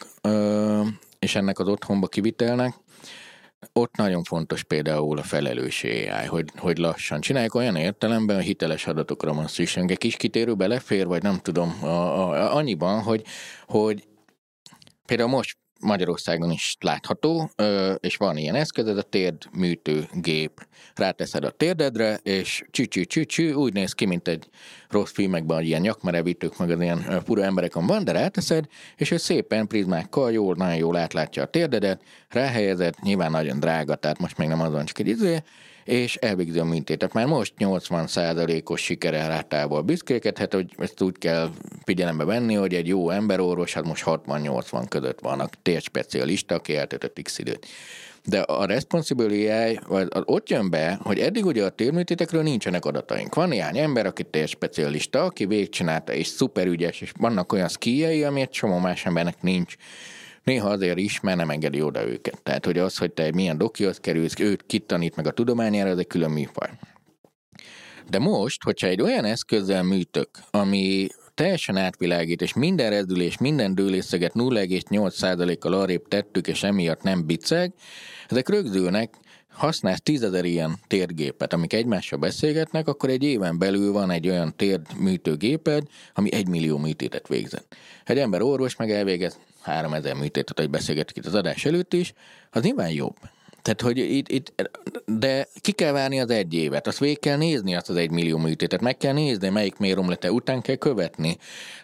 és ennek az otthonba kivitelnek, ott nagyon fontos például a felelős AI, hogy, hogy lassan csinálják. Olyan értelemben, a hiteles adatokra van szükség. Egy kis kitérő belefér, vagy nem tudom, a, a, annyiban, hogy, hogy például most Magyarországon is látható, és van ilyen eszköz, ez a térdműtő gép. Ráteszed a térdedre, és csü csü csü úgy néz ki, mint egy rossz filmekben, hogy ilyen nyakmerevítők, meg az ilyen fura emberekon van, de ráteszed, és ő szépen prizmákkal jól, nagyon jól átlátja a térdedet, ráhelyezed, nyilván nagyon drága, tehát most még nem az van, csak egy izé, és elvégzi a mintétet. Már most 80%-os sikerrátával büszkélkedhet, hogy ezt úgy kell figyelembe venni, hogy egy jó emberorvos, hát most 60-80 között vannak térspecialista, aki eltöltött x időt. De a Responsible AI ott jön be, hogy eddig ugye a térműtétekről nincsenek adataink. Van néhány ember, aki térspecialista, aki végigcsinálta és szuper ügyes, és vannak olyan szkíjei, ami egy csomó más embernek nincs néha azért is, mert nem engedi oda őket. Tehát, hogy az, hogy te milyen dokihoz kerülsz, őt kitanít meg a tudományára, ez egy külön műfaj. De most, hogyha egy olyan eszközzel műtök, ami teljesen átvilágít, és minden rezdülés, minden dőlészeget 0,8%-kal arrébb tettük, és emiatt nem biceg, ezek rögzülnek, használsz tízezer ilyen térgépet, amik egymással beszélgetnek, akkor egy éven belül van egy olyan térdműtőgéped, ami egy millió műtétet végzett. Egy ember orvos meg elvégez 3000 műtétet, hogy beszélgettük itt az adás előtt is, az nyilván jobb. Tehát, hogy itt, itt, de ki kell várni az egy évet, azt végig kell nézni azt az egy millió műtétet, meg kell nézni, melyik méromlete után kell követni.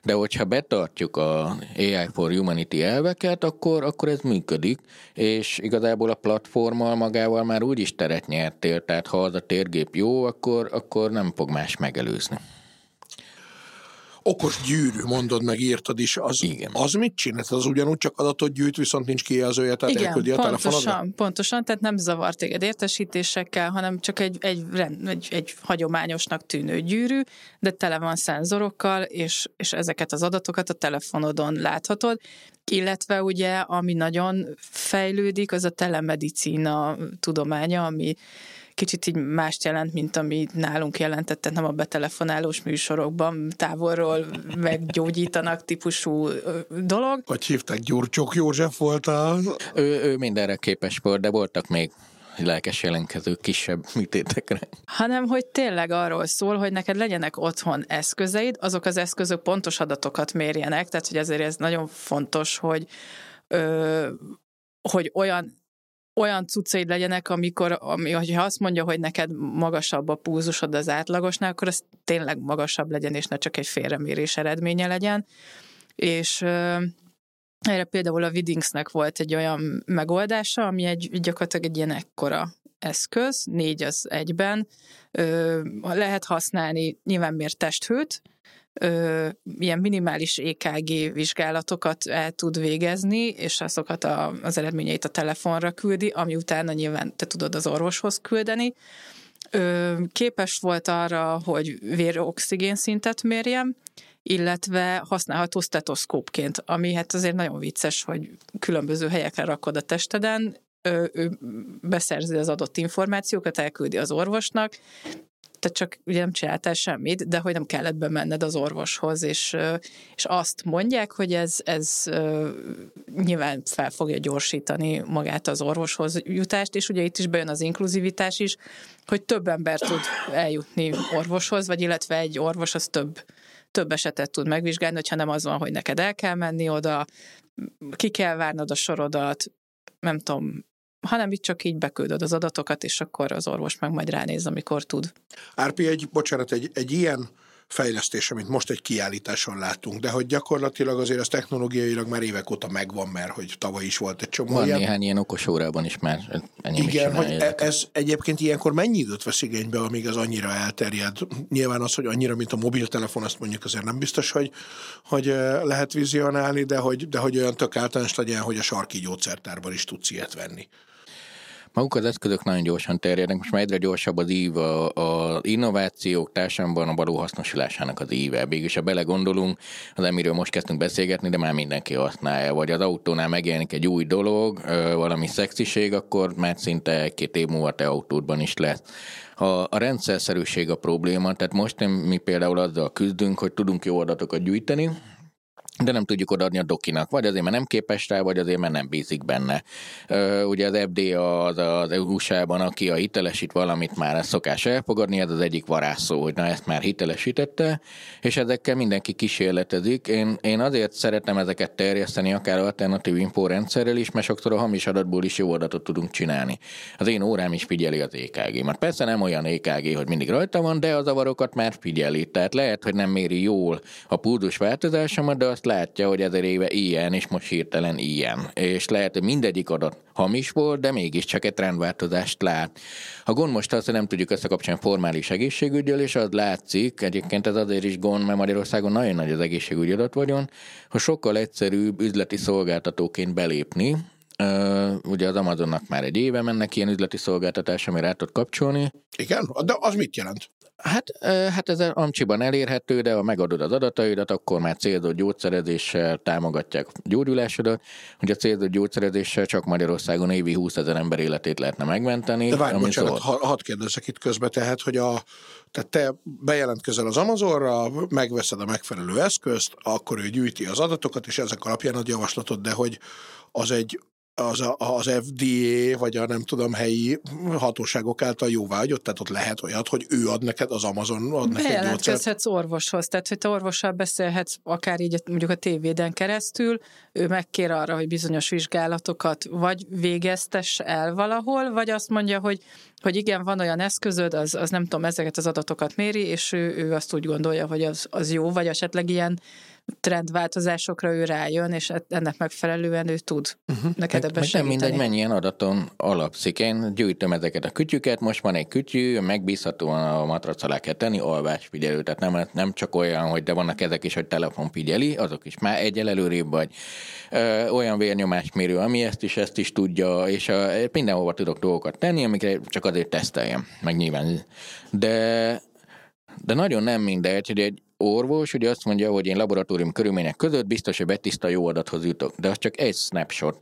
De hogyha betartjuk a AI for Humanity elveket, akkor, akkor ez működik, és igazából a platformmal magával már úgy is teret nyertél, tehát ha az a térgép jó, akkor, akkor nem fog más megelőzni okos gyűrű, mondod meg, írtad is, az, Igen. az mit csinál? Az ugyanúgy csak adatot gyűjt, viszont nincs kijelzője, tehát Igen, elküldi a pontosan, pontosan, tehát nem zavar téged értesítésekkel, hanem csak egy, egy, egy, egy hagyományosnak tűnő gyűrű, de tele van szenzorokkal, és, és ezeket az adatokat a telefonodon láthatod, illetve ugye, ami nagyon fejlődik, az a telemedicina tudománya, ami kicsit így mást jelent, mint ami nálunk jelentett, tehát nem a betelefonálós műsorokban távolról meggyógyítanak típusú dolog. Hogy hívták, Gyurcsok József volt a... Ő, ő mindenre képes volt, de voltak még lelkes jelentkező kisebb műtétekre. Hanem, hogy tényleg arról szól, hogy neked legyenek otthon eszközeid, azok az eszközök pontos adatokat mérjenek, tehát hogy ezért ez nagyon fontos, hogy ö, hogy olyan olyan cuccaid legyenek, amikor, ami, hogyha azt mondja, hogy neked magasabb a púzusod az átlagosnál, akkor az tényleg magasabb legyen, és ne csak egy félremérés eredménye legyen. És erre például a Widingsnek volt egy olyan megoldása, ami egy gyakorlatilag egy ilyen ekkora eszköz, négy az egyben, ö, lehet használni nyilván miért testhőt, ö, ilyen minimális EKG vizsgálatokat el tud végezni, és azokat a, az eredményeit a telefonra küldi, ami utána nyilván te tudod az orvoshoz küldeni. Ö, képes volt arra, hogy véroxigén szintet mérjem, illetve használható stetoszkópként, ami hát azért nagyon vicces, hogy különböző helyekre rakod a testeden, ő, ő beszerzi az adott információkat, elküldi az orvosnak, te csak ugye nem csináltál semmit, de hogy nem kellett bemenned az orvoshoz, és, és azt mondják, hogy ez, ez nyilván fel fogja gyorsítani magát az orvoshoz jutást, és ugye itt is bejön az inkluzivitás is, hogy több ember tud eljutni orvoshoz, vagy illetve egy orvos az több, több esetet tud megvizsgálni, hogyha nem az van, hogy neked el kell menni oda, ki kell várnod a sorodat, nem tudom, hanem itt csak így beküldöd az adatokat, és akkor az orvos meg majd ránéz, amikor tud. Árpi, egy, bocsánat, egy, egy ilyen fejlesztés, amit most egy kiállításon látunk, de hogy gyakorlatilag azért az technológiailag már évek óta megvan, mert hogy tavaly is volt egy csomó Van ilyen. néhány ilyen okos órában is már enyém is Igen, hogy csinálja e- ezeket. ez egyébként ilyenkor mennyi időt vesz igénybe, amíg az annyira elterjed? Nyilván az, hogy annyira, mint a mobiltelefon, azt mondjuk azért nem biztos, hogy, hogy ö, lehet vizionálni, de hogy, de hogy olyan tök általános legyen, hogy a sarki gyógyszertárban is tudsz ilyet venni. Maguk az eszközök nagyon gyorsan terjednek, most már egyre gyorsabb az ív a, innovációk társadalomban a való hasznosulásának az íve. Mégis, ha belegondolunk, az amiről most kezdtünk beszélgetni, de már mindenki használja, vagy az autónál megjelenik egy új dolog, valami szexiség, akkor már szinte két év múlva te autódban is lesz. A, a rendszerszerűség a probléma, tehát most mi például azzal küzdünk, hogy tudunk jó adatokat gyűjteni, de nem tudjuk odaadni a dokinak, vagy azért, mert nem képes rá, vagy azért, mert nem bízik benne. Ö, ugye az FDA az az USA-ban, aki a hitelesít valamit már ezt szokás elfogadni, ez az egyik varázsszó, hogy na ezt már hitelesítette, és ezekkel mindenki kísérletezik. Én, én azért szeretem ezeket terjeszteni, akár alternatív inforendszerrel is, mert sokszor a hamis adatból is jó adatot tudunk csinálni. Az én órám is figyeli az EKG-mat. Persze nem olyan EKG, hogy mindig rajta van, de a zavarokat már figyeli. Tehát lehet, hogy nem méri jól a pulzus változásomat, de azt látja, hogy ezer éve ilyen, és most hirtelen ilyen. És lehet, hogy mindegyik adat hamis volt, de mégiscsak egy trendváltozást lát. A gond most az, hogy nem tudjuk összekapcsolni formális egészségügyel, és az látszik, egyébként ez azért is gond, mert Magyarországon nagyon nagy az egészségügyi adatvagyon, hogy sokkal egyszerűbb üzleti szolgáltatóként belépni, Uh, ugye az Amazonnak már egy éve mennek ilyen üzleti szolgáltatás, amire át tud kapcsolni. Igen? De az mit jelent? Hát, hát ez Amcsiban elérhető, de ha megadod az adataidat, akkor már célzott gyógyszerezéssel támogatják a gyógyulásodat. Ugye a célzott gyógyszerezéssel csak Magyarországon évi 20 ezer ember életét lehetne megmenteni. De várj, bocsánat, szól. ha, hadd kérdezzek itt közbe, tehát, hogy a, tehát te bejelentkezel az Amazonra, megveszed a megfelelő eszközt, akkor ő gyűjti az adatokat, és ezek alapján ad javaslatot, de hogy az egy az, a, az FDA, vagy a nem tudom, helyi hatóságok által jóváhagyott, tehát ott lehet olyat, hogy ő ad neked, az Amazon ad neked. Bejelentkezhetsz orvoshoz, tehát hogy te orvossal beszélhetsz, akár így mondjuk a tévéden keresztül, ő megkér arra, hogy bizonyos vizsgálatokat vagy végeztes el valahol, vagy azt mondja, hogy, hogy igen, van olyan eszközöd, az, az nem tudom, ezeket az adatokat méri, és ő, ő azt úgy gondolja, hogy az, az jó, vagy esetleg ilyen trendváltozásokra ő rájön, és e- ennek megfelelően ő tud uh-huh. neked ebben nem mindegy, mennyien adaton alapszik. Én gyűjtöm ezeket a kütyüket, most van egy kütyű, megbízhatóan a matrac alá kell tenni, alvásfigyelő. Tehát nem, nem csak olyan, hogy de vannak ezek is, hogy telefon figyeli, azok is már egyel előrébb vagy. Ö, olyan vérnyomásmérő, ami ezt is, ezt is tudja, és a, mindenhova tudok dolgokat tenni, amikre csak azért teszteljem, meg nyilván. De de nagyon nem mindegy, hogy egy orvos ugye azt mondja, hogy én laboratórium körülmények között biztos, hogy betiszta jó adathoz jutok. De az csak egy snapshot.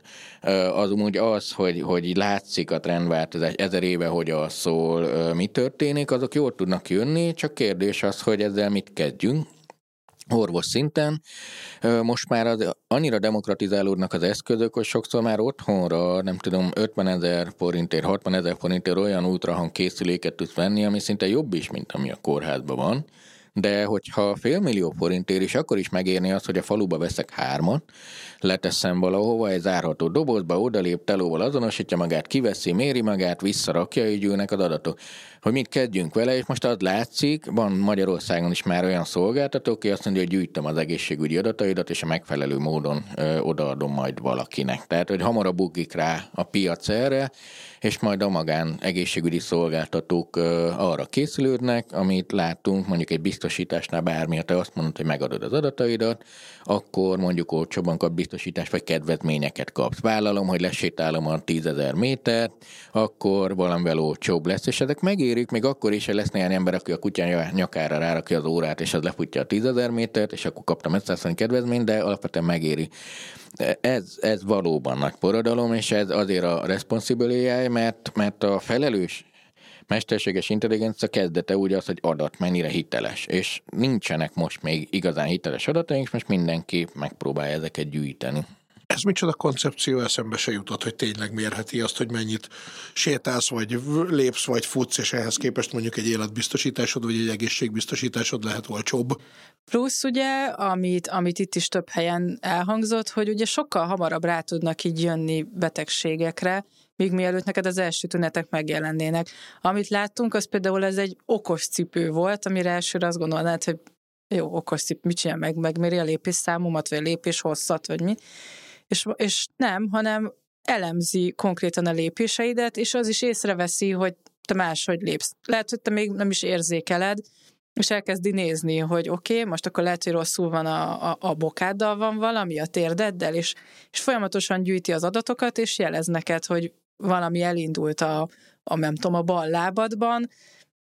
Az úgy az, hogy, hogy látszik a trendváltozás ezer éve, hogy az szól, mi történik, azok jól tudnak jönni, csak kérdés az, hogy ezzel mit kezdjünk orvos szinten. Most már az, annyira demokratizálódnak az eszközök, hogy sokszor már otthonra, nem tudom, 50 ezer forintért, 60 ezer forintért olyan ultrahang készüléket tudsz venni, ami szinte jobb is, mint ami a kórházban van. De hogyha félmillió forintért is, akkor is megérni az, hogy a faluba veszek hármat, leteszem valahova egy zárható dobozba, odalép, telóval azonosítja magát, kiveszi, méri magát, visszarakja, így ülnek az adatok. Hogy mit kezdjünk vele, és most az látszik, van Magyarországon is már olyan szolgáltató, aki azt mondja, hogy gyűjtöm az egészségügyi adataidat, és a megfelelő módon ö, odaadom majd valakinek. Tehát, hogy hamarabb bugik rá a piac erre, és majd a magán egészségügyi szolgáltatók ö, arra készülődnek, amit látunk, mondjuk egy biztosításnál bármi, te azt mondod, hogy megadod az adataidat, akkor mondjuk olcsóbban kap biztosítást, vagy kedvezményeket kapsz. Vállalom, hogy lesétálom a 10 ezer métert, akkor valamivel olcsóbb lesz, és ezek megérik, még akkor is, hogy lesz néhány ember, aki a kutyán nyakára rárakja az órát, és az lefutja a 10 ezer métert, és akkor kaptam 500 forint kedvezményt, de alapvetően megéri. Ez, ez valóban nagy forradalom, és ez azért a responsible mert, mert a felelős mesterséges intelligencia kezdete úgy az, hogy adat mennyire hiteles, és nincsenek most még igazán hiteles adataink, most mindenki megpróbálja ezeket gyűjteni. Ez micsoda koncepció eszembe se jutott, hogy tényleg mérheti azt, hogy mennyit sétálsz, vagy lépsz, vagy futsz, és ehhez képest mondjuk egy életbiztosításod, vagy egy egészségbiztosításod lehet olcsóbb. Plusz ugye, amit, amit itt is több helyen elhangzott, hogy ugye sokkal hamarabb rá tudnak így jönni betegségekre, míg mielőtt neked az első tünetek megjelennének. Amit láttunk, az például ez egy okos cipő volt, amire elsőre azt gondolnád, hogy jó, okos cipő, mit csinál meg, megméri a lépésszámomat, vagy a lépés hosszat, vagy mi. És, és nem, hanem elemzi konkrétan a lépéseidet, és az is észreveszi, hogy te máshogy lépsz. Lehet, hogy te még nem is érzékeled, és elkezdi nézni, hogy oké, okay, most akkor lehet, hogy rosszul van a, a, a bokáddal van valami, a térdeddel, és, és folyamatosan gyűjti az adatokat, és jelez neked, hogy valami elindult a, a nem tudom, a bal lábadban,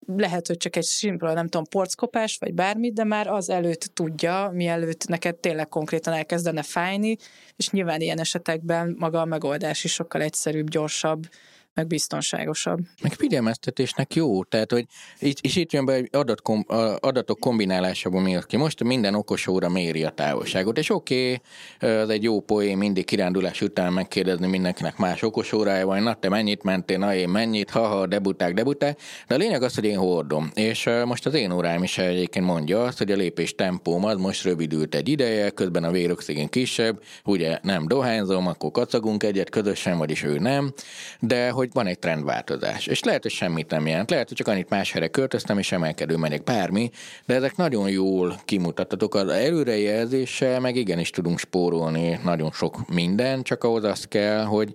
lehet, hogy csak egy simpla, nem tudom, porckopás, vagy bármit, de már az előtt tudja, mielőtt neked tényleg konkrétan elkezdene fájni, és nyilván ilyen esetekben maga a megoldás is sokkal egyszerűbb, gyorsabb, meg biztonságosabb. Meg figyelmeztetésnek jó, tehát hogy itt, és itt jön be egy adat, kom, adatok kombinálásából miatt ki. Most minden okos óra méri a távolságot, és oké, okay, az egy jó poén mindig kirándulás után megkérdezni mindenkinek más okos órája van, na te mennyit mentél, na én mennyit, haha, debuták, debuták, de a lényeg az, hogy én hordom. És most az én órám is egyébként mondja azt, hogy a lépés tempóm az most rövidült egy ideje, közben a véroxigén kisebb, ugye nem dohányzom, akkor kacagunk egyet közösen, vagyis ő nem, de hogy hogy van egy trendváltozás. És lehet, hogy semmit nem jelent. Lehet, hogy csak annyit más helyre költöztem, és emelkedő megyek bármi, de ezek nagyon jól kimutattatok. Az előrejelzéssel meg igenis tudunk spórolni nagyon sok minden, csak ahhoz az kell, hogy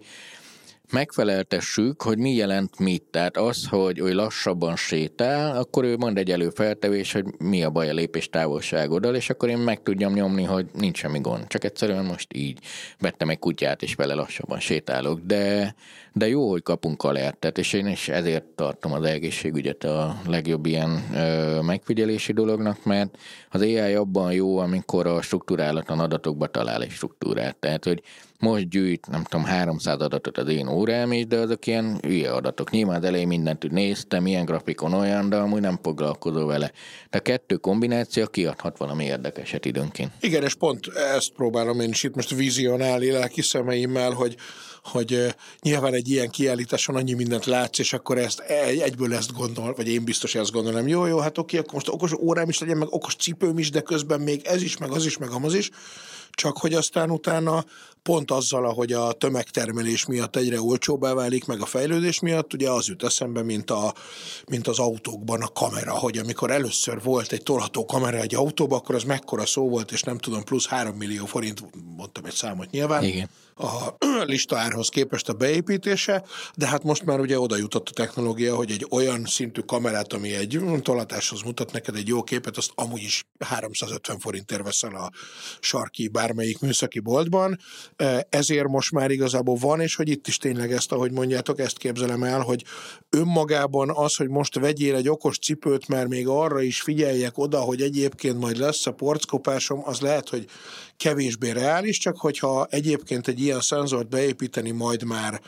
megfeleltessük, hogy mi jelent mit. Tehát az, hogy ő lassabban sétál, akkor ő mond egy előfeltevés, hogy mi a baj a lépés távolságoddal, és akkor én meg tudjam nyomni, hogy nincs semmi gond. Csak egyszerűen most így vettem egy kutyát, és vele lassabban sétálok. De, de jó, hogy kapunk alertet, és én is ezért tartom az egészségügyet a legjobb ilyen ö, megfigyelési dolognak, mert az AI abban jó, amikor a struktúrálatlan adatokba talál egy struktúrát. Tehát, hogy most gyűjt, nem tudom, 300 adatot az én órám is, de azok ilyen hülye adatok. Nyilván az elején mindent néztem, milyen grafikon olyan, de amúgy nem foglalkozó vele. De a kettő kombináció kiadhat valami érdekeset időnként. Igen, és pont ezt próbálom én is itt most vizionálni lelki szemeimmel, hogy hogy nyilván egy ilyen kiállításon annyi mindent látsz, és akkor ezt egyből ezt gondol, vagy én biztos ezt gondolom, jó, jó, hát oké, akkor most okos órám is legyen, meg okos cipőm is, de közben még ez is, meg az is, meg amaz is, csak hogy aztán utána pont azzal, ahogy a tömegtermelés miatt egyre olcsóbbá válik, meg a fejlődés miatt, ugye az jut eszembe, mint, a, mint az autókban a kamera, hogy amikor először volt egy tolható kamera egy autóban, akkor az mekkora szó volt, és nem tudom, plusz 3 millió forint, mondtam egy számot nyilván, Igen. A listaárhoz képest a beépítése, de hát most már ugye oda jutott a technológia, hogy egy olyan szintű kamerát, ami egy tolatáshoz mutat neked egy jó képet, azt amúgy is 350 forintért veszel a sarki bármelyik műszaki boltban, ezért most már igazából van, és hogy itt is tényleg ezt, ahogy mondjátok, ezt képzelem el, hogy önmagában az, hogy most vegyél egy okos cipőt, mert még arra is figyeljek oda, hogy egyébként majd lesz a porckopásom, az lehet, hogy kevésbé reális, csak hogyha egyébként egy ilyen szenzort beépíteni majd már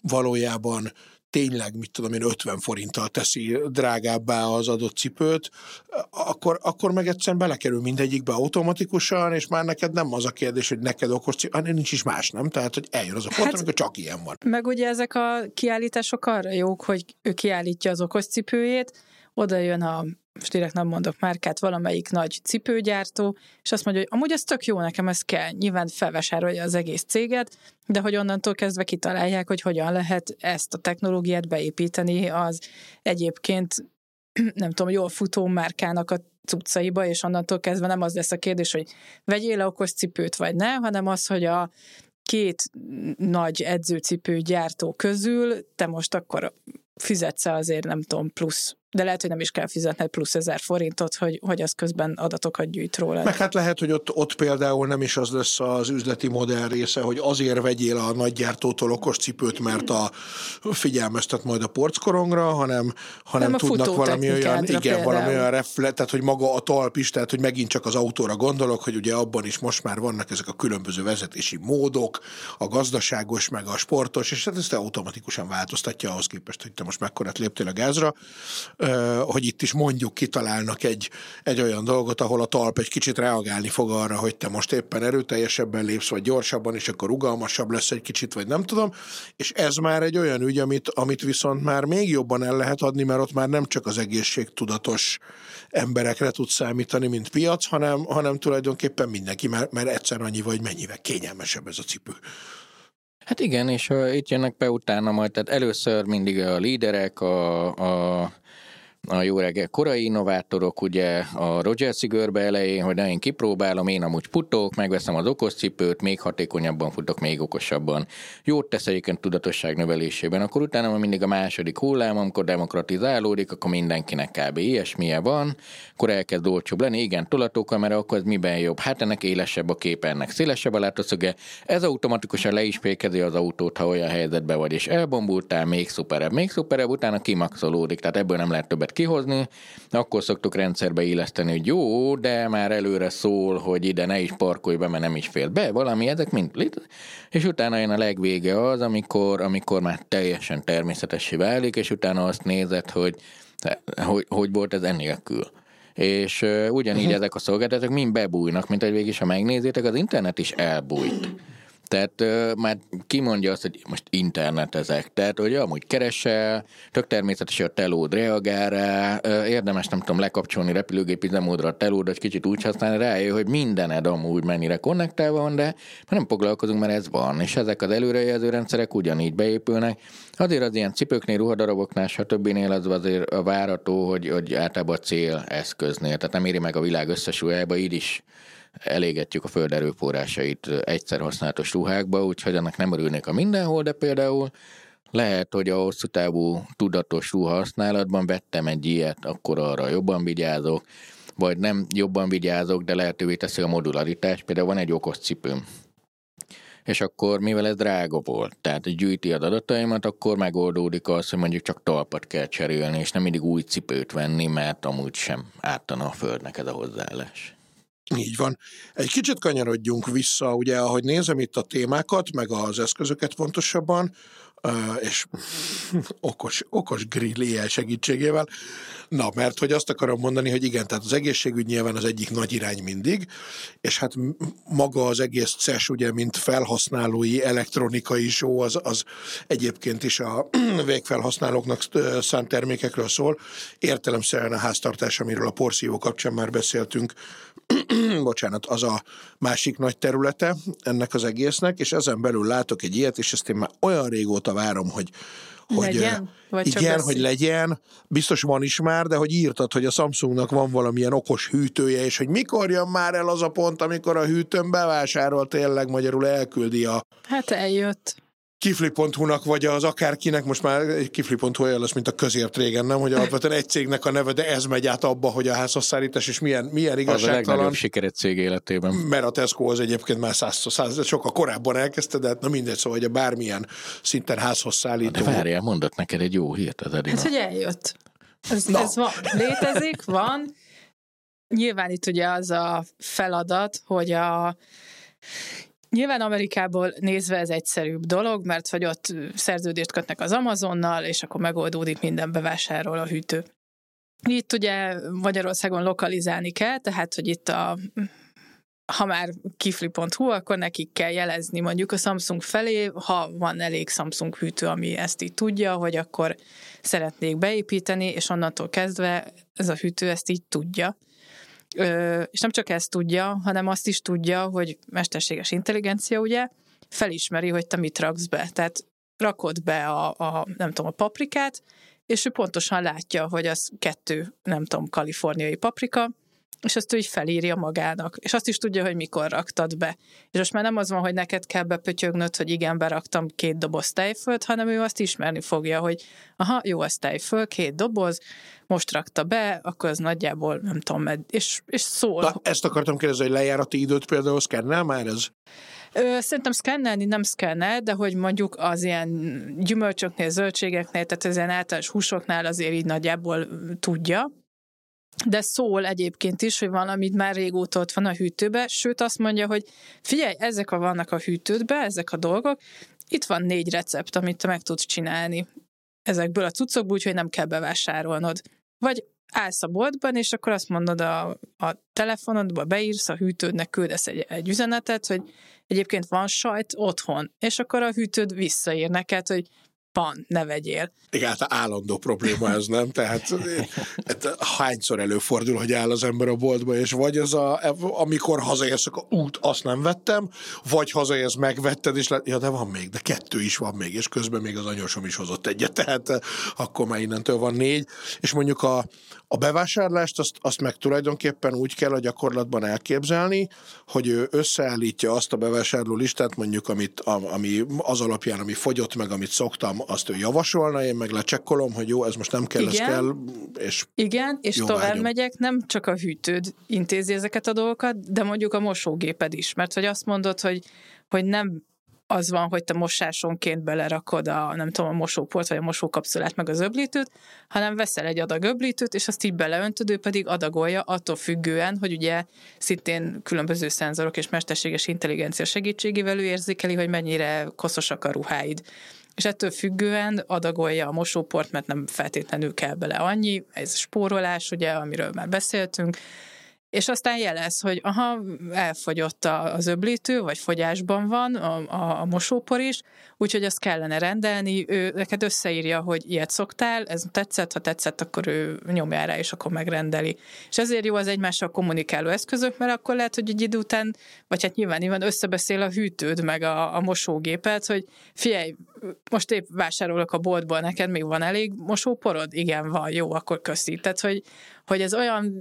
valójában tényleg, mit tudom én, 50 forinttal teszi drágábbá az adott cipőt, akkor, akkor meg egyszerűen belekerül mindegyikbe automatikusan, és már neked nem az a kérdés, hogy neked okos cipő, hanem nincs is más, nem? Tehát, hogy eljön az a pont, hát, amikor csak ilyen van. Meg ugye ezek a kiállítások arra jók, hogy ő kiállítja az okos cipőjét, oda jön a most direkt nem mondok márkát, valamelyik nagy cipőgyártó, és azt mondja, hogy amúgy ez tök jó, nekem ez kell. Nyilván felvásárolja az egész céget, de hogy onnantól kezdve kitalálják, hogy hogyan lehet ezt a technológiát beépíteni az egyébként nem tudom, jól futó márkának a cuccaiba, és onnantól kezdve nem az lesz a kérdés, hogy vegyél le okos cipőt, vagy ne, hanem az, hogy a két nagy edzőcipő gyártó közül te most akkor fizetsz azért, nem tudom, plusz de lehet, hogy nem is kell fizetned plusz ezer forintot, hogy, hogy az közben adatokat gyűjt róla. Meg hát lehet, hogy ott, ott például nem is az lesz az üzleti modell része, hogy azért vegyél a nagygyártótól okos cipőt, mert a figyelmeztet majd a porckorongra, hanem, hanem tudnak valami olyan, igen, például. valami olyan refle, tehát hogy maga a talp is, tehát hogy megint csak az autóra gondolok, hogy ugye abban is most már vannak ezek a különböző vezetési módok, a gazdaságos, meg a sportos, és hát ezt automatikusan változtatja ahhoz képest, hogy te most mekkorát léptél a gázra hogy itt is mondjuk kitalálnak egy, egy olyan dolgot, ahol a talp egy kicsit reagálni fog arra, hogy te most éppen erőteljesebben lépsz, vagy gyorsabban, és akkor rugalmasabb lesz egy kicsit, vagy nem tudom, és ez már egy olyan ügy, amit, amit viszont már még jobban el lehet adni, mert ott már nem csak az egészségtudatos emberekre tud számítani, mint piac, hanem, hanem tulajdonképpen mindenki, mert, mert egyszer annyi vagy mennyivel kényelmesebb ez a cipő. Hát igen, és uh, itt jönnek be utána majd, tehát először mindig a líderek, a, a a jó reggel korai innovátorok, ugye a Roger Szigörbe elején, hogy na én kipróbálom, én amúgy putok, megveszem az okos cipőt, még hatékonyabban futok, még okosabban. Jót tesz egyébként tudatosság növelésében. Akkor utána mindig a második hullám, amikor demokratizálódik, akkor mindenkinek kb. ilyesmije van, akkor elkezd olcsóbb lenni. Igen, tolatókamera, akkor ez miben jobb? Hát ennek élesebb a kép, ennek szélesebb a látószöge. Ez automatikusan le is az autót, ha olyan helyzetben vagy, és elbombultál, még szuperebb, még szuperebb, utána kimaxolódik, tehát ebből nem lehet többet kihozni. Akkor szoktuk rendszerbe illeszteni, hogy jó, de már előre szól, hogy ide ne is parkolj be, mert nem is fél be, valami, ezek mind és utána jön a legvége az, amikor, amikor már teljesen természetessé válik, és utána azt nézed, hogy hogy, hogy volt ez ennélkül. És uh, ugyanígy uh-huh. ezek a szolgáltatók mind bebújnak, mint hogy végig ha megnézitek, az internet is elbújt. Tehát uh, már kimondja azt, hogy most internetezek. Tehát, hogy amúgy keresel, tök természetes, hogy a telód reagál rá, uh, érdemes, nem tudom, lekapcsolni repülőgép üzemmódra a telód, hogy kicsit úgy használni, rájön, hogy mindened amúgy mennyire konnektálva van, de nem foglalkozunk, mert ez van. És ezek az előrejelző rendszerek ugyanígy beépülnek. Azért az ilyen cipőknél, ruhadaraboknál, stb. az azért a várató, hogy, hogy általában a cél eszköznél, tehát nem éri meg a világ összes így is elégetjük a föld erőforrásait egyszer használatos ruhákba, úgyhogy annak nem örülnék a mindenhol, de például lehet, hogy a hosszú távú tudatos ruha használatban vettem egy ilyet, akkor arra jobban vigyázok, vagy nem jobban vigyázok, de lehetővé teszi a modularitás. Például van egy okos cipőm, és akkor mivel ez drága volt, tehát gyűjti az adataimat, akkor megoldódik az, hogy mondjuk csak talpat kell cserélni, és nem mindig új cipőt venni, mert amúgy sem ártana a földnek ez a hozzáállás. Így van. Egy kicsit kanyarodjunk vissza, ugye, ahogy nézem itt a témákat, meg az eszközöket pontosabban, és okos, okos grill segítségével. Na, mert hogy azt akarom mondani, hogy igen, tehát az egészségügy nyilván az egyik nagy irány mindig, és hát maga az egész CES, ugye, mint felhasználói elektronikai show, az, az egyébként is a végfelhasználóknak szánt termékekről szól. Értelemszerűen a háztartás, amiről a porszívó kapcsán már beszéltünk, bocsánat, az a másik nagy területe ennek az egésznek, és ezen belül látok egy ilyet, és ezt én már olyan régóta várom, hogy hogy legyen? Vagy igen, csak hogy legyen, biztos van is már, de hogy írtad, hogy a Samsungnak van valamilyen okos hűtője, és hogy mikor jön már el az a pont, amikor a hűtőn bevásárol tényleg magyarul elküldi a... Hát eljött kifli.hu-nak, vagy az akárkinek, most már egy kifli.hu olyan lesz, mint a közért régen, nem? Hogy alapvetően egy cégnek a neve, de ez megy át abba, hogy a házhozszállítás, és milyen, milyen igazságtalan. Az a legnagyobb siker egy cég életében. Mert a Tesco az egyébként már száz, száz, sokkal korábban elkezdte, de hát na mindegy, szóval, hogy a bármilyen szinten házhoz szállító. De várjál, mondott neked egy jó hírt az Edina. Hát, hogy eljött. Ez, ez van, létezik, van. Nyilván itt ugye az a feladat, hogy a Nyilván Amerikából nézve ez egyszerűbb dolog, mert hogy ott szerződést kötnek az Amazonnal, és akkor megoldódik minden bevásárol a hűtő. Itt ugye Magyarországon lokalizálni kell, tehát hogy itt a ha már kifli.hu, akkor nekik kell jelezni mondjuk a Samsung felé, ha van elég Samsung hűtő, ami ezt így tudja, hogy akkor szeretnék beépíteni, és onnantól kezdve ez a hűtő ezt így tudja. Ö, és nem csak ezt tudja, hanem azt is tudja, hogy mesterséges intelligencia ugye felismeri, hogy te mit raksz be. Tehát rakod be a, a nem tudom, a paprikát, és ő pontosan látja, hogy az kettő, nem tudom, kaliforniai paprika, és azt ő így felírja magának. És azt is tudja, hogy mikor raktad be. És most már nem az van, hogy neked kell bepötyögnöd, hogy igen, beraktam két doboz tejfölt, hanem ő azt ismerni fogja, hogy aha, jó, az tejföl, két doboz, most rakta be, akkor az nagyjából nem tudom, és, és szól. Na, ezt akartam kérdezni, hogy lejárati időt például szkennel már ez? Ö, szerintem szkennelni nem szkennel, de hogy mondjuk az ilyen gyümölcsöknél, zöldségeknél, tehát az ilyen általános húsoknál azért így nagyjából tudja, de szól egyébként is, hogy valamit már régóta ott van a hűtőbe, sőt azt mondja, hogy figyelj, ezek a vannak a hűtődbe, ezek a dolgok, itt van négy recept, amit te meg tudsz csinálni ezekből a cuccokból, úgyhogy nem kell bevásárolnod. Vagy állsz a boltban, és akkor azt mondod a, a telefonodba, beírsz a hűtődnek, küldesz egy, egy üzenetet, hogy egyébként van sajt otthon, és akkor a hűtőd visszaír neked, hogy van, ne vegyél. Igen, hát állandó probléma ez, nem? Tehát hát, hányszor előfordul, hogy áll az ember a boltba, és vagy az a, amikor hazaérsz, akkor út, azt nem vettem, vagy hazaérsz, megvetted, és le, ja, de van még, de kettő is van még, és közben még az anyósom is hozott egyet, tehát akkor már innentől van négy, és mondjuk a, a bevásárlást azt, azt meg tulajdonképpen úgy kell a gyakorlatban elképzelni, hogy ő összeállítja azt a bevásárló listát, mondjuk amit, ami az alapján, ami fogyott meg, amit szoktam, azt ő javasolna, én meg lecsekkolom, hogy jó, ez most nem kell, Igen. ez kell, és Igen, és tovább vágyom. megyek, nem csak a hűtőd intézi ezeket a dolgokat, de mondjuk a mosógéped is, mert hogy azt mondod, hogy, hogy nem az van, hogy te mosásonként belerakod a, nem tudom, a mosóport, vagy a mosókapszulát, meg az öblítőt, hanem veszel egy adag öblítőt, és azt így beleöntöd, ő pedig adagolja attól függően, hogy ugye szintén különböző szenzorok és mesterséges intelligencia segítségével ő érzékeli, hogy mennyire koszosak a ruháid. És ettől függően adagolja a mosóport, mert nem feltétlenül kell bele annyi, ez spórolás, ugye, amiről már beszéltünk, és aztán jelez, hogy aha, elfogyott az öblítő, vagy fogyásban van a, a, a mosópor is, úgyhogy azt kellene rendelni, ő neked összeírja, hogy ilyet szoktál, ez tetszett, ha tetszett, akkor ő nyomja rá, és akkor megrendeli. És ezért jó az egymással kommunikáló eszközök, mert akkor lehet, hogy egy idő után, vagy hát nyilván nyilván összebeszél a hűtőd, meg a, a mosógépet, hogy figyelj, most épp vásárolok a boltból, neked még van elég mosóporod? Igen, van, jó, akkor köszi. Tehát, hogy, hogy ez olyan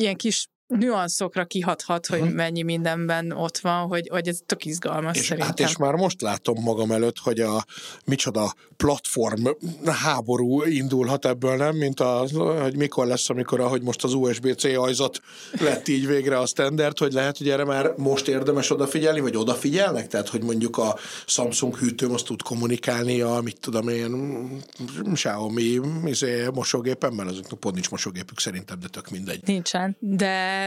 ilyen kis nüanszokra kihathat, hogy uh-huh. mennyi mindenben ott van, hogy, hogy ez tök izgalmas és, szerintem. Hát és már most látom magam előtt, hogy a micsoda platform háború indulhat ebből, nem? Mint a, hogy mikor lesz, amikor ahogy most az USB-C ajzat lett így végre a standard, hogy lehet, hogy erre már most érdemes odafigyelni, vagy odafigyelnek? Tehát, hogy mondjuk a Samsung hűtőm azt tud kommunikálni a, mit tudom én, Xiaomi izé, mosógépemmel, azoknak pont nincs mosógépük szerintem, de tök mindegy. Nincsen, de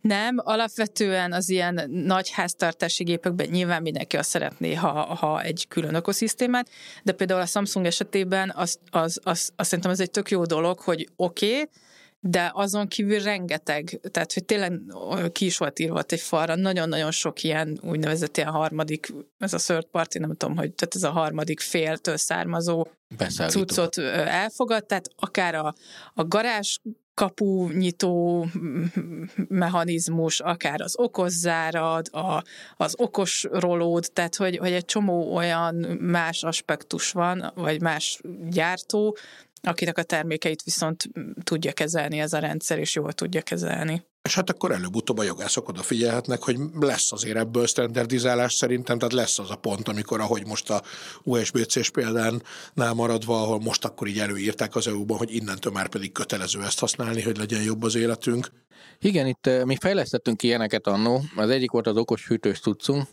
nem, alapvetően az ilyen nagy háztartási gépekben nyilván mindenki azt szeretné, ha, ha egy külön ökoszisztémát, de például a Samsung esetében az, az, az, az szerintem ez egy tök jó dolog, hogy oké, okay, de azon kívül rengeteg, tehát hogy tényleg ki is volt írva egy falra, nagyon-nagyon sok ilyen úgynevezett ilyen harmadik, ez a third party, nem tudom, hogy tehát ez a harmadik féltől származó Beszállító. cuccot elfogad, tehát akár a, a garázs kapu nyitó mechanizmus, akár az okozzárad, a, az okos rolód, tehát hogy, hogy egy csomó olyan más aspektus van, vagy más gyártó, akinek a termékeit viszont tudja kezelni ez a rendszer, és jól tudja kezelni. És hát akkor előbb-utóbb a jogászok odafigyelhetnek, hogy lesz azért ebből standardizálás szerintem, tehát lesz az a pont, amikor ahogy most a USB-C-s példánál maradva, ahol most akkor így előírták az EU-ban, hogy innentől már pedig kötelező ezt használni, hogy legyen jobb az életünk. Igen, itt eh, mi fejlesztettünk ilyeneket annó. Az egyik volt az okos hűtős tudcunk,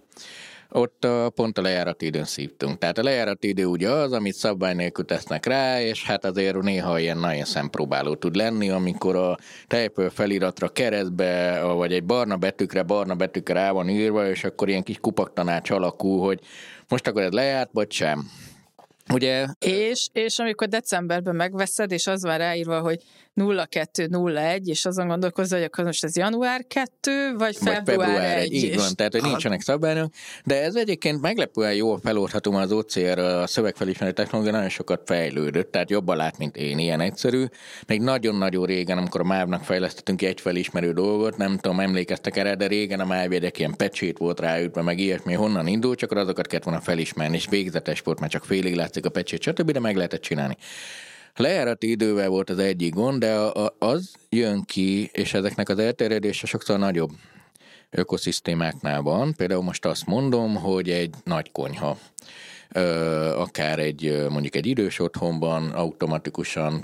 ott pont a lejárati időn szívtunk. Tehát a lejárati idő ugye az, amit szabály nélkül tesznek rá, és hát azért néha ilyen nagyon szempróbáló tud lenni, amikor a tejpől feliratra keresztbe, vagy egy barna betűkre, barna betűkre rá van írva, és akkor ilyen kis kupaktanács alakul, hogy most akkor ez lejárt, vagy sem. Ugye? És, és amikor decemberben megveszed, és az van ráírva, hogy 0201, és azon gondolkozol, hogy akkor most ez január 2, vagy február, vagy február 1. Így van, tehát hogy nincsenek szabályok, de ez egyébként meglepően jól feloldható, az OCR a szövegfelismerő technológia nagyon sokat fejlődött, tehát jobban lát, mint én, ilyen egyszerű. Még nagyon-nagyon régen, amikor a MÁV-nak fejlesztettünk egy felismerő dolgot, nem tudom, emlékeztek erre, de régen a MÁV ilyen pecsét volt ráütve, meg ilyesmi, honnan indult, csak azokat kellett volna felismerni, és végzetes volt, mert csak félig látszik a pecsét, stb., de meg lehetett csinálni. Lejárati idővel volt az egyik gond, de az jön ki, és ezeknek az elterjedése sokszor nagyobb ökoszisztémáknál van. Például most azt mondom, hogy egy nagy konyha akár egy mondjuk egy idős otthonban automatikusan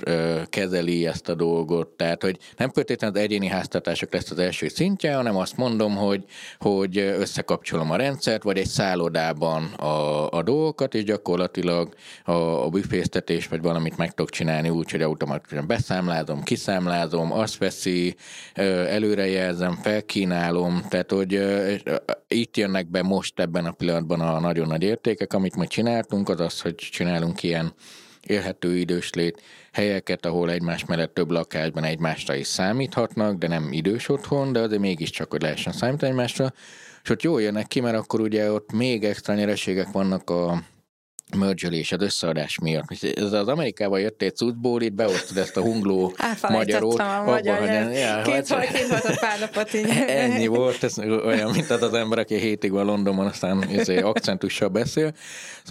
kezeli ezt a dolgot, tehát hogy nem feltétlenül az egyéni háztartások lesz az első szintje, hanem azt mondom, hogy, hogy összekapcsolom a rendszert, vagy egy szállodában a, a dolgokat, és gyakorlatilag a, a büféztetés, vagy valamit meg tudok csinálni úgy, hogy automatikusan beszámlázom, kiszámlázom, azt veszi, előrejelzem, felkínálom, tehát hogy itt jönnek be most ebben a pillanatban a nagyon nagy értékek, amit majd csináltunk, az az, hogy csinálunk ilyen élhető időslét helyeket, ahol egymás mellett több lakásban egymásra is számíthatnak, de nem idős otthon, de azért mégiscsak, hogy lehessen számítani egymásra, és ott jól jönnek ki, mert akkor ugye ott még extra nyereségek vannak a mergelés, az összeadás miatt. Ez az Amerikában jött egy cuccból, itt beosztod ezt a hungló magyarót. a magyar, abba, ja, két, vagy, két volt pár napot így. Ennyi volt, ez olyan, mint az az ember, aki hétig van Londonban, aztán akcentussal beszél.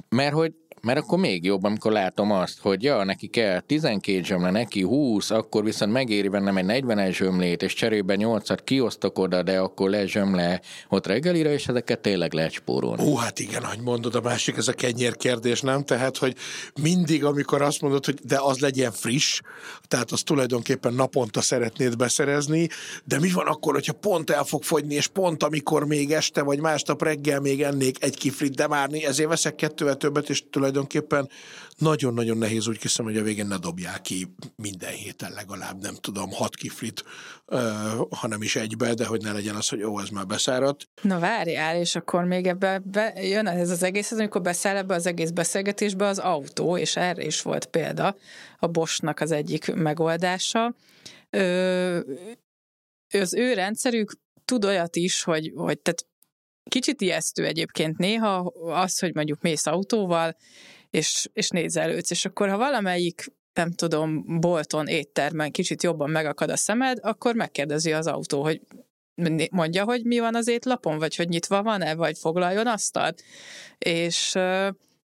Mert hogy mert akkor még jobb, amikor látom azt, hogy ja, neki kell 12 zsömle, neki 20, akkor viszont megéri vennem egy 40 zsömlét, és cserébe 8-at kiosztok oda, de akkor le zsömle ott reggelire, és ezeket tényleg lehet spórolni. Ó, hát igen, hogy mondod, a másik ez a kenyér kérdés, nem? Tehát, hogy mindig, amikor azt mondod, hogy de az legyen friss, tehát azt tulajdonképpen naponta szeretnéd beszerezni, de mi van akkor, hogyha pont el fog fogyni, és pont amikor még este vagy másnap reggel még ennék egy kiflit, de várni, ezért veszek kettővel többet, és tulajdonképpen tulajdonképpen nagyon-nagyon nehéz úgy kiszem, hogy a végén ne dobják ki minden héten legalább, nem tudom, hat kiflit, hanem is egybe, de hogy ne legyen az, hogy ó, ez már beszáradt. Na várjál, és akkor még ebbe be, jön ez az egész, amikor beszáll ebbe az egész beszélgetésbe az autó, és erre is volt példa, a Boschnak az egyik megoldása. Ö, az ő rendszerük tud olyat is, hogy, hogy tehát Kicsit ijesztő egyébként néha az, hogy mondjuk mész autóval, és, és nézelődsz, és akkor ha valamelyik nem tudom, bolton, éttermen kicsit jobban megakad a szemed, akkor megkérdezi az autó, hogy mondja, hogy mi van az étlapon, vagy hogy nyitva van-e, vagy foglaljon asztalt. És,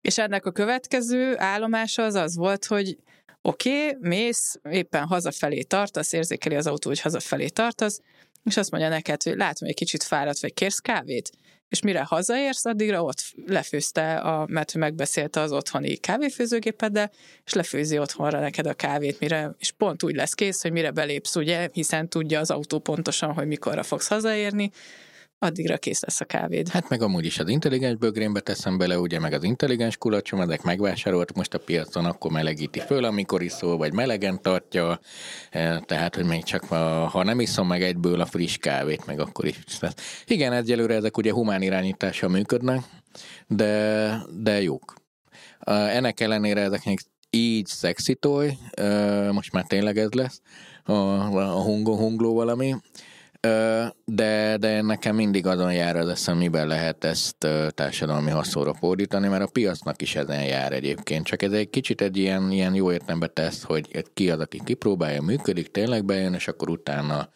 és ennek a következő állomása az az volt, hogy oké, okay, mész, éppen hazafelé tartasz, érzékeli az autó, hogy hazafelé tartasz, és azt mondja neked, hogy látom, hogy egy kicsit fáradt, vagy kérsz kávét? és mire hazaérsz, addigra ott lefőzte, a, mert megbeszélte az otthoni kávéfőzőgépeddel, és lefőzi otthonra neked a kávét, mire, és pont úgy lesz kész, hogy mire belépsz, ugye, hiszen tudja az autó pontosan, hogy mikorra fogsz hazaérni, addigra kész lesz a kávéd. Hát meg amúgy is az intelligens bögrénbe teszem bele, ugye meg az intelligens kulacsom, ezek megvásárolt most a piacon, akkor melegíti föl, amikor iszol, vagy melegen tartja, e, tehát, hogy még csak ha nem iszom meg egyből a friss kávét, meg akkor is. Tehát igen, egyelőre ezek ugye humán irányítással működnek, de, de jók. Ennek ellenére ezeknek így szexitoj, e, most már tényleg ez lesz, a, a hungo, hungló valami, de, de nekem mindig azon jár az eszem, miben lehet ezt társadalmi haszonra fordítani, mert a piacnak is ezen jár egyébként. Csak ez egy kicsit egy ilyen, ilyen jó értelembe tesz, hogy ki az, aki kipróbálja, működik, tényleg bejön, és akkor utána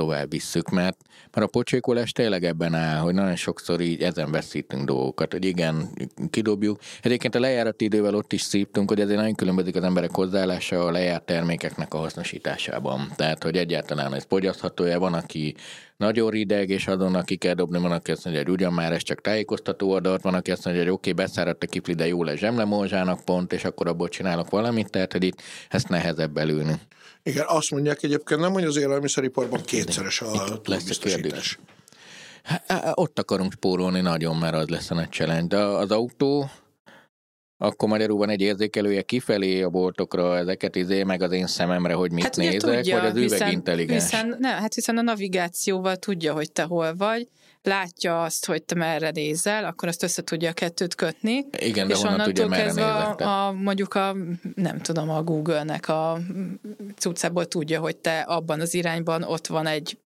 tovább visszük, mert, mert a pocsékolás tényleg ebben áll, hogy nagyon sokszor így ezen veszítünk dolgokat, hogy igen, kidobjuk. Egyébként a lejárati idővel ott is szívtunk, hogy ezért nagyon különbözik az emberek hozzáállása a lejárt termékeknek a hasznosításában. Tehát, hogy egyáltalán ez fogyasztható-e, van, aki nagyon rideg, és azon, aki kell dobni, van, aki azt mondja, hogy ugyan már ez csak tájékoztató adat, van, aki azt mondja, hogy oké, okay, beszáradt a kifli, de jó lesz zsemlemózsának pont, és akkor abból csinálok valamit, tehát, hogy itt ezt nehezebb belülni. Igen, azt mondják egyébként nem, hogy az élelmiszeriparban kétszeres a túlbiztosítás. Hát, ott akarunk spórolni nagyon, mert az lesz a nagy challenge. De az autó, akkor magyarul van egy érzékelője kifelé a boltokra, ezeket izé, meg az én szememre, hogy mit hát nézek, tudja, vagy az üveg hiszen, intelligens? Hiszen, ne, hát hiszen a navigációval tudja, hogy te hol vagy, látja azt, hogy te merre nézel, akkor azt össze tudja a kettőt kötni. Igen, de és honnan tudja, merre a, a, mondjuk a, nem tudom, a Google-nek a cuccából tudja, hogy te abban az irányban ott van egy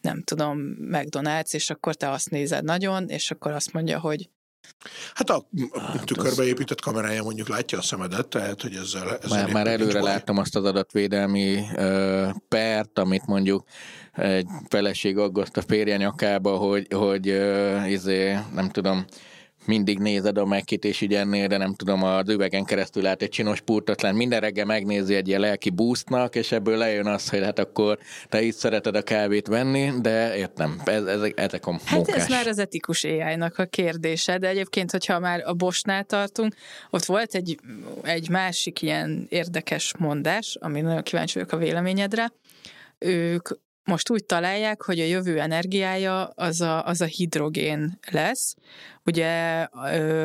nem tudom, McDonald's, és akkor te azt nézed nagyon, és akkor azt mondja, hogy Hát a hát tükörbe az... épített kamerája mondjuk látja a szemedet, tehát hogy ezzel... ezzel már, már előre láttam azt az adatvédelmi uh, pert, amit mondjuk egy feleség aggaszt a férje nyakába, hogy, hogy uh, izé, nem tudom, mindig nézed a megkit, és így ennél, de nem tudom, az üvegen keresztül lát egy csinos purtatlan, minden reggel megnézi egy ilyen lelki boostnak, és ebből lejön az, hogy hát akkor te így szereted a kávét venni, de értem, ez, ezek, ezek a munkás. Hát ez már az etikus ai a kérdése, de egyébként, hogyha már a Bosnál tartunk, ott volt egy, egy másik ilyen érdekes mondás, ami nagyon kíváncsi vagyok a véleményedre, ők most úgy találják, hogy a jövő energiája az a, az a hidrogén lesz. Ugye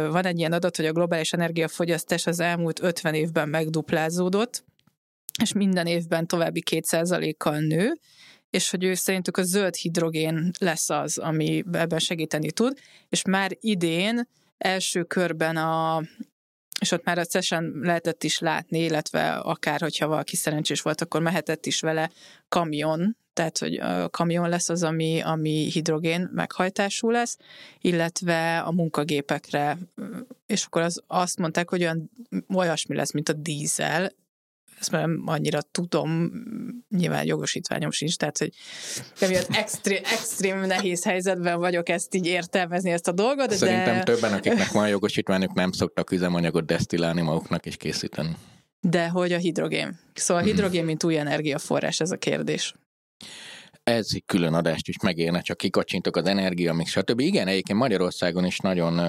van egy ilyen adat, hogy a globális energiafogyasztás az elmúlt 50 évben megduplázódott, és minden évben további 2%-kal nő, és hogy ő szerintük a zöld hidrogén lesz az, ami ebben segíteni tud, és már idén első körben a, és ott már a CESen lehetett is látni, illetve akár, hogyha valaki szerencsés volt, akkor mehetett is vele kamion, tehát hogy a kamion lesz az, ami, ami hidrogén meghajtású lesz, illetve a munkagépekre. És akkor az, azt mondták, hogy olyan olyasmi lesz, mint a dízel, ezt már nem annyira tudom, nyilván jogosítványom sincs, tehát hogy emiatt extrém, extrém nehéz helyzetben vagyok ezt így értelmezni, ezt a dolgot, Szerintem de... többen, akiknek van jogosítványok, nem szoktak üzemanyagot desztillálni maguknak és készíteni. De hogy a hidrogén. Szóval a Mhm. hidrogén, mint új energiaforrás, ez a kérdés. Ez külön adást is megérne, csak kikacsintok az energia, még stb. Igen, egyébként Magyarországon is nagyon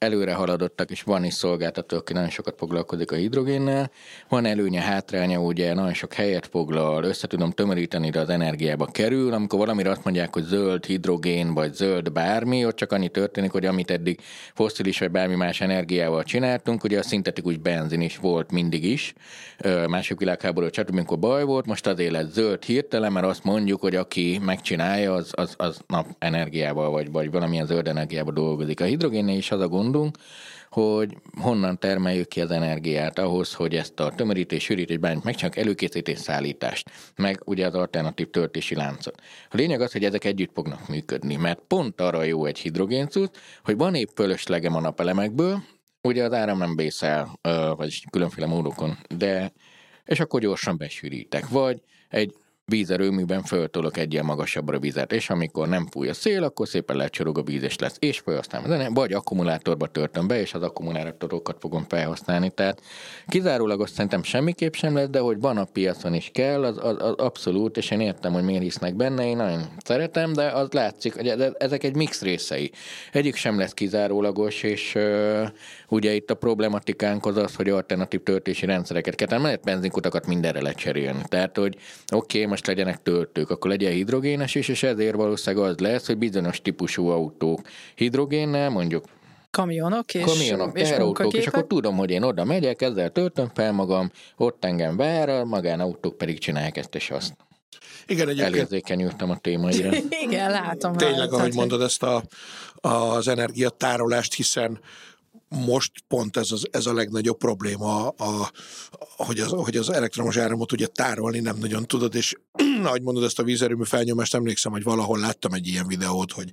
előre haladottak, és van is szolgáltató, aki nagyon sokat foglalkozik a hidrogénnel. Van előnye, hátránya, ugye nagyon sok helyet foglal, össze tudom tömöríteni, de az energiába kerül. Amikor valamire azt mondják, hogy zöld hidrogén, vagy zöld bármi, ott csak annyi történik, hogy amit eddig fosszilis vagy bármi más energiával csináltunk, ugye a szintetikus benzin is volt mindig is, Ö, második világháború stb. amikor baj volt, most azért lett zöld hirtelen, mert azt mondjuk, hogy aki megcsinálja, az, az, az napenergiával, vagy, vagy valamilyen zöld energiával dolgozik. A hidrogénnél is az a gondunk, hogy honnan termeljük ki az energiát ahhoz, hogy ezt a tömörítés, sűrítés, bármit megcsináljuk, előkészítés, szállítást, meg ugye az alternatív töltési láncot. A lényeg az, hogy ezek együtt fognak működni, mert pont arra jó egy hidrogéncuc, hogy van épp fölöslegem a napelemekből, ugye az áram nem bészel, ö, vagy különféle módokon, de és akkor gyorsan besűrítek. Vagy egy vízerőműben föltolok egy ilyen magasabbra vizet, és amikor nem fúj a szél, akkor szépen lecsorog a víz, és lesz, és felhasználom. Vagy akkumulátorba töltöm be, és az akkumulátorokat fogom felhasználni. Tehát kizárólag azt szerintem semmiképp sem lesz, de hogy van a piacon is kell, az, az, az abszolút, és én értem, hogy miért hisznek benne, én nagyon szeretem, de az látszik, hogy ez- ezek egy mix részei. Egyik sem lesz kizárólagos, és ugye itt a problematikánk az az, hogy alternatív töltési rendszereket kell, tehát lehet benzinkutakat mindenre lecserélni. Tehát, hogy oké, okay, most legyenek töltők, akkor legyen hidrogénes is, és ezért valószínűleg az lesz, hogy bizonyos típusú autók hidrogénnel, mondjuk Kamionok és, kamionok, és teherautók, és akkor tudom, hogy én oda megyek, ezzel töltöm fel magam, ott engem vár, a magánautók pedig csinálják ezt és azt. Igen, egyébként Elérzékenyültem a témaira. Igen, látom. tényleg, rajta, ahogy hogy- mondod ezt a, az energiatárolást, hiszen most pont ez, az, ez a legnagyobb probléma, a, hogy, az, hogy az elektromos áramot ugye tárolni nem nagyon tudod, és ahogy mondod ezt a vízerőmű felnyomást, emlékszem, hogy valahol láttam egy ilyen videót, hogy,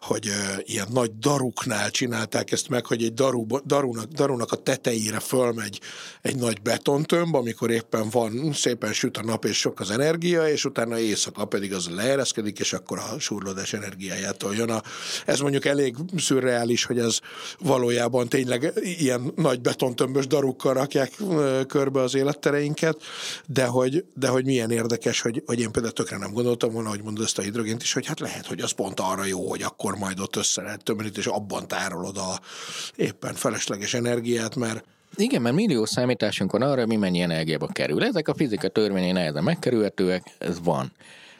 hogy uh, ilyen nagy daruknál csinálták ezt meg, hogy egy daru, darunak, darunak a tetejére fölmegy egy nagy betontömb, amikor éppen van, szépen süt a nap és sok az energia, és utána éjszaka pedig az leereszkedik, és akkor a surlódás energiájától jön. A, ez mondjuk elég szürreális, hogy ez valójában tényleg ilyen nagy betontömbös darukkal rakják körbe az élettereinket, de hogy, de hogy milyen érdekes, hogy, hogy én például tökre nem gondoltam volna, hogy mondod ezt a hidrogént is, hogy hát lehet, hogy az pont arra jó, hogy akkor majd ott össze lehet tömöríteni, és abban tárolod a éppen felesleges energiát, mert Igen, mert millió számításunk van arra, mi mennyi energiába kerül. Ezek a fizika törvényei nehezen megkerülhetőek, ez van.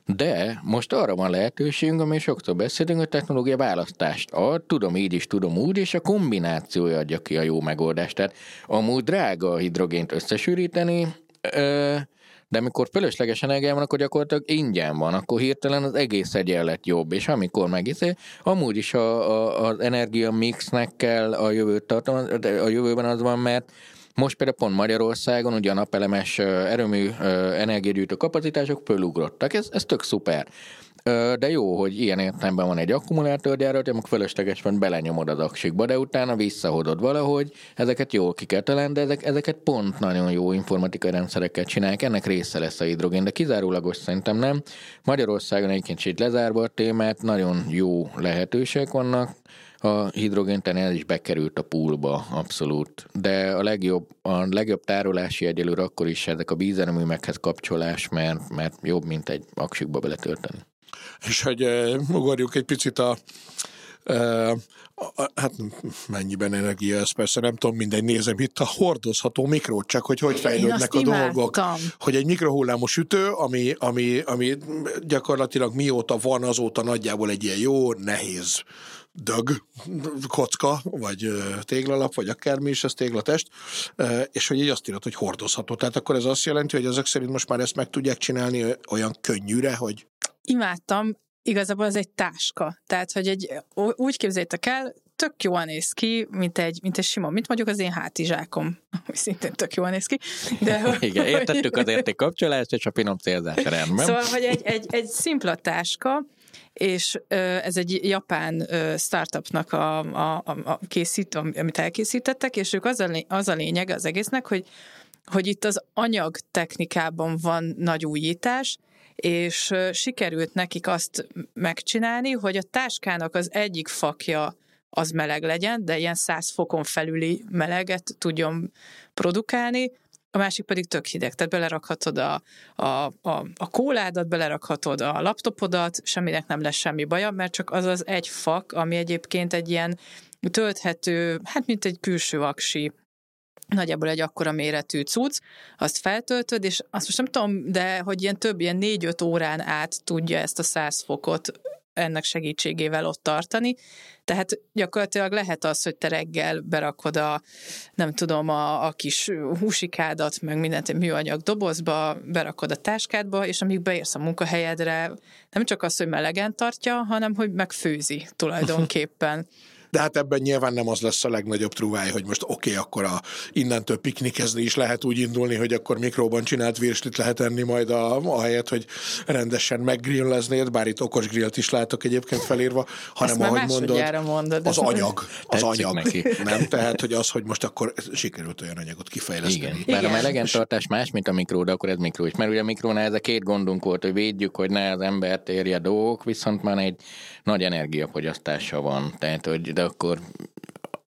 De most arra van lehetőségünk, ami sokszor beszélünk, hogy technológia választást ad, tudom így is, tudom úgy, és a kombinációja adja ki a jó megoldást. Tehát amúgy drága a hidrogént összesűríteni, de amikor fölösleges energia van, akkor gyakorlatilag ingyen van, akkor hirtelen az egész egyenlet jobb, és amikor megizé, amúgy is a, a, az energia mixnek kell a jövőt tartom, a jövőben az van, mert most például pont Magyarországon ugye a napelemes erőmű energiagyűjtő kapacitások fölugrottak, ez, ez tök szuper. De jó, hogy ilyen értelemben van egy akkumulátorgyárat, amikor fölösleges van, belenyomod az aksikba, de utána visszahozod valahogy, ezeket jól ki kell találni, de ezek, ezeket pont nagyon jó informatikai rendszerekkel csinálják, ennek része lesz a hidrogén, de kizárólagos szerintem nem. Magyarországon egyébként itt lezárva a témát, nagyon jó lehetőségek vannak, a hidrogénten el is bekerült a poolba, abszolút. De a legjobb, a legjobb tárolási egyelőre akkor is ezek a vízerőművekhez kapcsolás, mert, mert jobb, mint egy aksikba beletölteni. és hogy ugorjuk egy picit a, hát mennyiben energia ez persze, nem tudom, mindegy, nézem itt a hordozható mikrót, csak hogy hogy fejlődnek a dolgok. Hogy egy mikrohullámos sütő, ami, ami, ami gyakorlatilag mióta van, azóta nagyjából egy ilyen jó, nehéz dög, kocka, vagy téglalap, vagy akármi is, ez téglatest, és hogy így azt írod, hogy hordozható. Tehát akkor ez azt jelenti, hogy ezek szerint most már ezt meg tudják csinálni olyan könnyűre, hogy Imádtam, igazából ez egy táska. Tehát, hogy egy, úgy képzeljétek el, tök jól néz ki, mint egy, mint egy sima, mint mondjuk az én hátizsákom, ami szintén tök jól néz ki. De, Igen, értettük az érték kapcsolást, és a finom célzás rendben. Szóval, hogy egy, egy, egy szimpla táska, és ez egy japán startupnak a, a, a készít, amit elkészítettek, és ők az a, az a lényeg az egésznek, hogy hogy itt az anyag technikában van nagy újítás, és sikerült nekik azt megcsinálni, hogy a táskának az egyik fakja az meleg legyen, de ilyen 100 fokon felüli meleget tudjon produkálni, a másik pedig tök hideg, tehát belerakhatod a, a, a, a kóládat, belerakhatod a laptopodat, semminek nem lesz semmi baja, mert csak az az egy fak, ami egyébként egy ilyen tölthető, hát mint egy külső aksi. Nagyjából egy akkora méretű cucc, azt feltöltöd, és azt most nem tudom, de hogy ilyen több, ilyen négy-öt órán át tudja ezt a száz fokot ennek segítségével ott tartani. Tehát gyakorlatilag lehet az, hogy te reggel berakod a, nem tudom, a, a kis húsikádat, meg mindent műanyag dobozba, berakod a táskádba, és amíg beérsz a munkahelyedre, nem csak az, hogy melegen tartja, hanem hogy megfőzi tulajdonképpen. de hát ebben nyilván nem az lesz a legnagyobb truváj, hogy most oké, okay, akkor a, innentől piknikezni is lehet úgy indulni, hogy akkor mikróban csinált virslit lehet enni majd a, a helyet, hogy rendesen meggrilleznéd, bár itt okos grillt is látok egyébként felírva, hanem Ezt ahogy mondod, mondod, az anyag, az anyag, neki. nem? Tehát, hogy az, hogy most akkor sikerült olyan anyagot kifejleszteni. Igen, bár a melegen tartás más, mint a mikró, de akkor ez mikró is. Mert ugye a mikrónál ez a két gondunk volt, hogy védjük, hogy ne az embert érje dolgok, viszont már egy nagy energiafogyasztása van. Tehát, hogy de akkor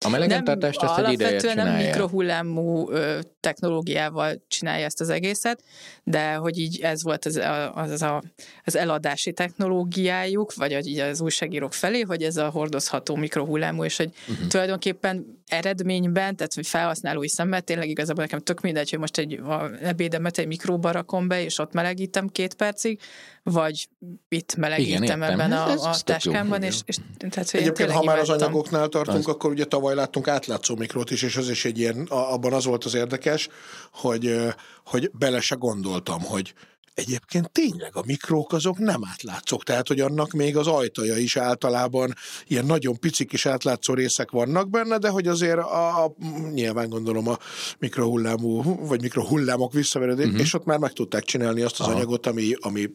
a melegentartást ezt egy ideje csinálja. nem mikrohullámú ö, technológiával csinálja ezt az egészet, de hogy így ez volt az, az, az, a, az eladási technológiájuk, vagy így az újságírók felé, hogy ez a hordozható mikrohullámú, és hogy uh-huh. tulajdonképpen eredményben, tehát hogy felhasználói szemmel tényleg igazából nekem tök mindegy, hogy most egy ebédemet egy mikróba rakom be, és ott melegítem két percig, vagy itt melegítem Igen, ebben a, a táskámban, és, és tehát, hogy Egyébként, ha már az anyagoknál tartunk, az... akkor ugye tavaly láttunk átlátszó mikrót is, és az is egy ilyen, abban az volt az érdekes, hogy, hogy bele se gondoltam, hogy Egyébként tényleg a mikrók azok nem átlátszók, tehát hogy annak még az ajtaja is általában ilyen nagyon picik és átlátszó részek vannak benne, de hogy azért a, a nyilván gondolom a mikrohullámú, vagy mikrohullámok visszaverődés, uh-huh. és ott már meg tudták csinálni azt az Aha. anyagot, ami, ami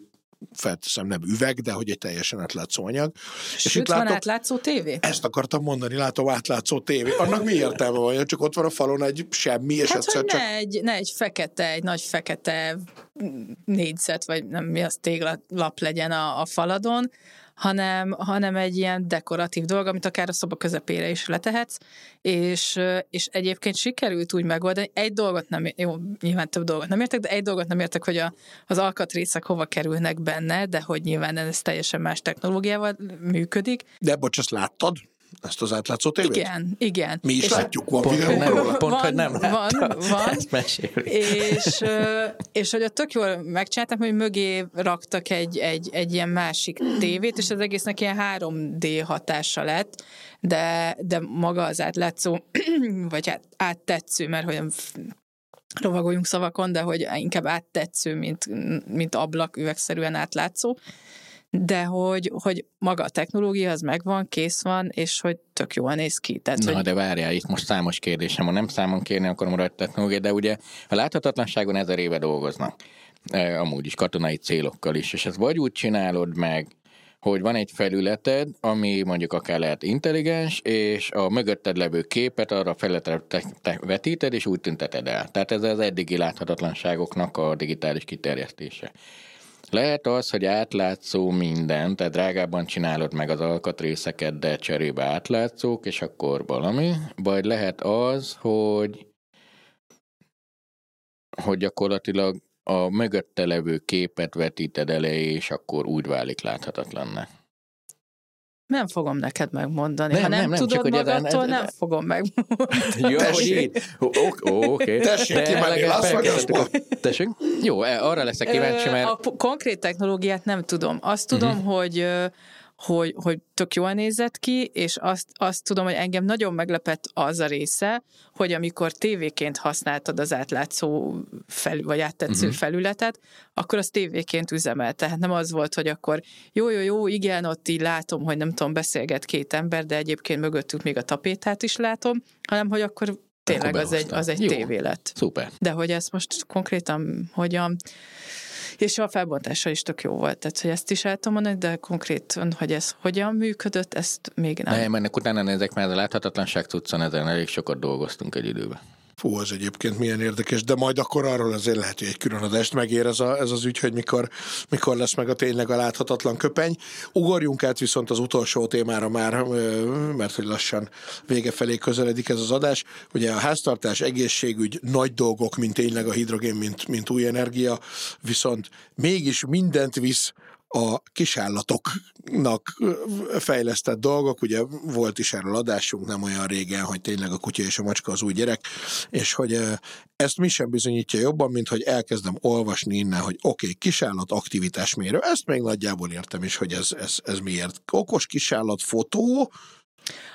felteszem nem üveg, de hogy egy teljesen átlátszó anyag. Sőt, és itt van látok, átlátszó tévé? Ezt akartam mondani, látom átlátszó tévé. Annak mi értelme van? Csak ott van a falon egy semmi, és hát, egyszer csak... Ne egy, ne egy fekete, egy nagy fekete négyzet, vagy nem mi az téglalap legyen a, a faladon, hanem, hanem egy ilyen dekoratív dolog, amit akár a szoba közepére is letehetsz, és, és egyébként sikerült úgy megoldani. Egy dolgot nem, jó, nyilván több dolgot nem értek, de egy dolgot nem értek, hogy a, az alkatrészek hova kerülnek benne, de hogy nyilván ez teljesen más technológiával működik. De bocs, azt láttad? Ezt az átlátszó tévét? Igen, igen. Mi is és látjuk, van pont, videó nem, Pont, van, hogy nem Van, van. és, és hogy a tök jól megcsináltam, hogy mögé raktak egy, egy, egy ilyen másik tévét, és az egésznek ilyen 3D hatása lett, de, de maga az átlátszó, vagy át, áttetsző, mert hogy rovagoljunk szavakon, de hogy inkább áttetsző, mint, mint ablak üvegszerűen átlátszó de hogy, hogy maga a technológia az megvan, kész van, és hogy tök jól néz ki. Tehát, Na, hogy... de várjál, itt most számos kérdésem van, nem számon kérni akarom a technológia, de ugye a láthatatlanságon ezer éve dolgoznak, e, amúgy is katonai célokkal is, és ezt vagy úgy csinálod meg, hogy van egy felületed, ami mondjuk akár lehet intelligens, és a mögötted levő képet arra felületre te, te vetíted, és úgy tünteted el. Tehát ez az eddigi láthatatlanságoknak a digitális kiterjesztése. Lehet az, hogy átlátszó minden, tehát drágában csinálod meg az alkatrészeket, de cserébe átlátszók, és akkor valami. Vagy lehet az, hogy hogy gyakorlatilag a mögötte levő képet vetíted elé, és akkor úgy válik láthatatlannak. Nem fogom neked megmondani. Nem, ha nem, nem, nem tudod csak, magadtól, ezen, nem fogom megmondani. Jó, hogy Oké. Tessék kimenni Las Vegasba. Tessék? Jó, e, arra leszek kíváncsi, mert... A konkrét technológiát nem tudom. Azt tudom, uh-huh. hogy hogy, hogy tök jól nézett ki, és azt, azt tudom, hogy engem nagyon meglepett az a része, hogy amikor tévéként használtad az átlátszó fel, vagy áttetsző uh-huh. felületet, akkor az tévéként üzemel. Tehát nem az volt, hogy akkor jó, jó, jó, igen, ott így látom, hogy nem tudom, beszélget két ember, de egyébként mögöttük még a tapétát is látom, hanem hogy akkor tényleg akkor az egy, az egy tévé lett. Szuper. De hogy ezt most konkrétan hogyan És a felbontása is tök jó volt, tehát hogy ezt is el tudom mondani, de konkrétan, hogy ez hogyan működött, ezt még nem. Nem, ennek utána nézek, mert a láthatatlanság tudszan ezen elég sokat dolgoztunk egy időben. Fú, az egyébként milyen érdekes, de majd akkor arról azért lehet, hogy egy külön adást megér ez, a, ez az ügy, hogy mikor, mikor lesz meg a tényleg a láthatatlan köpeny. Ugorjunk át viszont az utolsó témára már, mert hogy lassan vége felé közeledik ez az adás. Ugye a háztartás, egészségügy, nagy dolgok, mint tényleg a hidrogén, mint, mint új energia, viszont mégis mindent visz a kisállatoknak fejlesztett dolgok, ugye volt is erről adásunk nem olyan régen, hogy tényleg a kutya és a macska az új gyerek, és hogy ezt mi sem bizonyítja jobban, mint hogy elkezdem olvasni innen, hogy oké, okay, kisállat aktivitásmérő, ezt még nagyjából értem is, hogy ez, ez, ez miért. Okos kisállat fotó,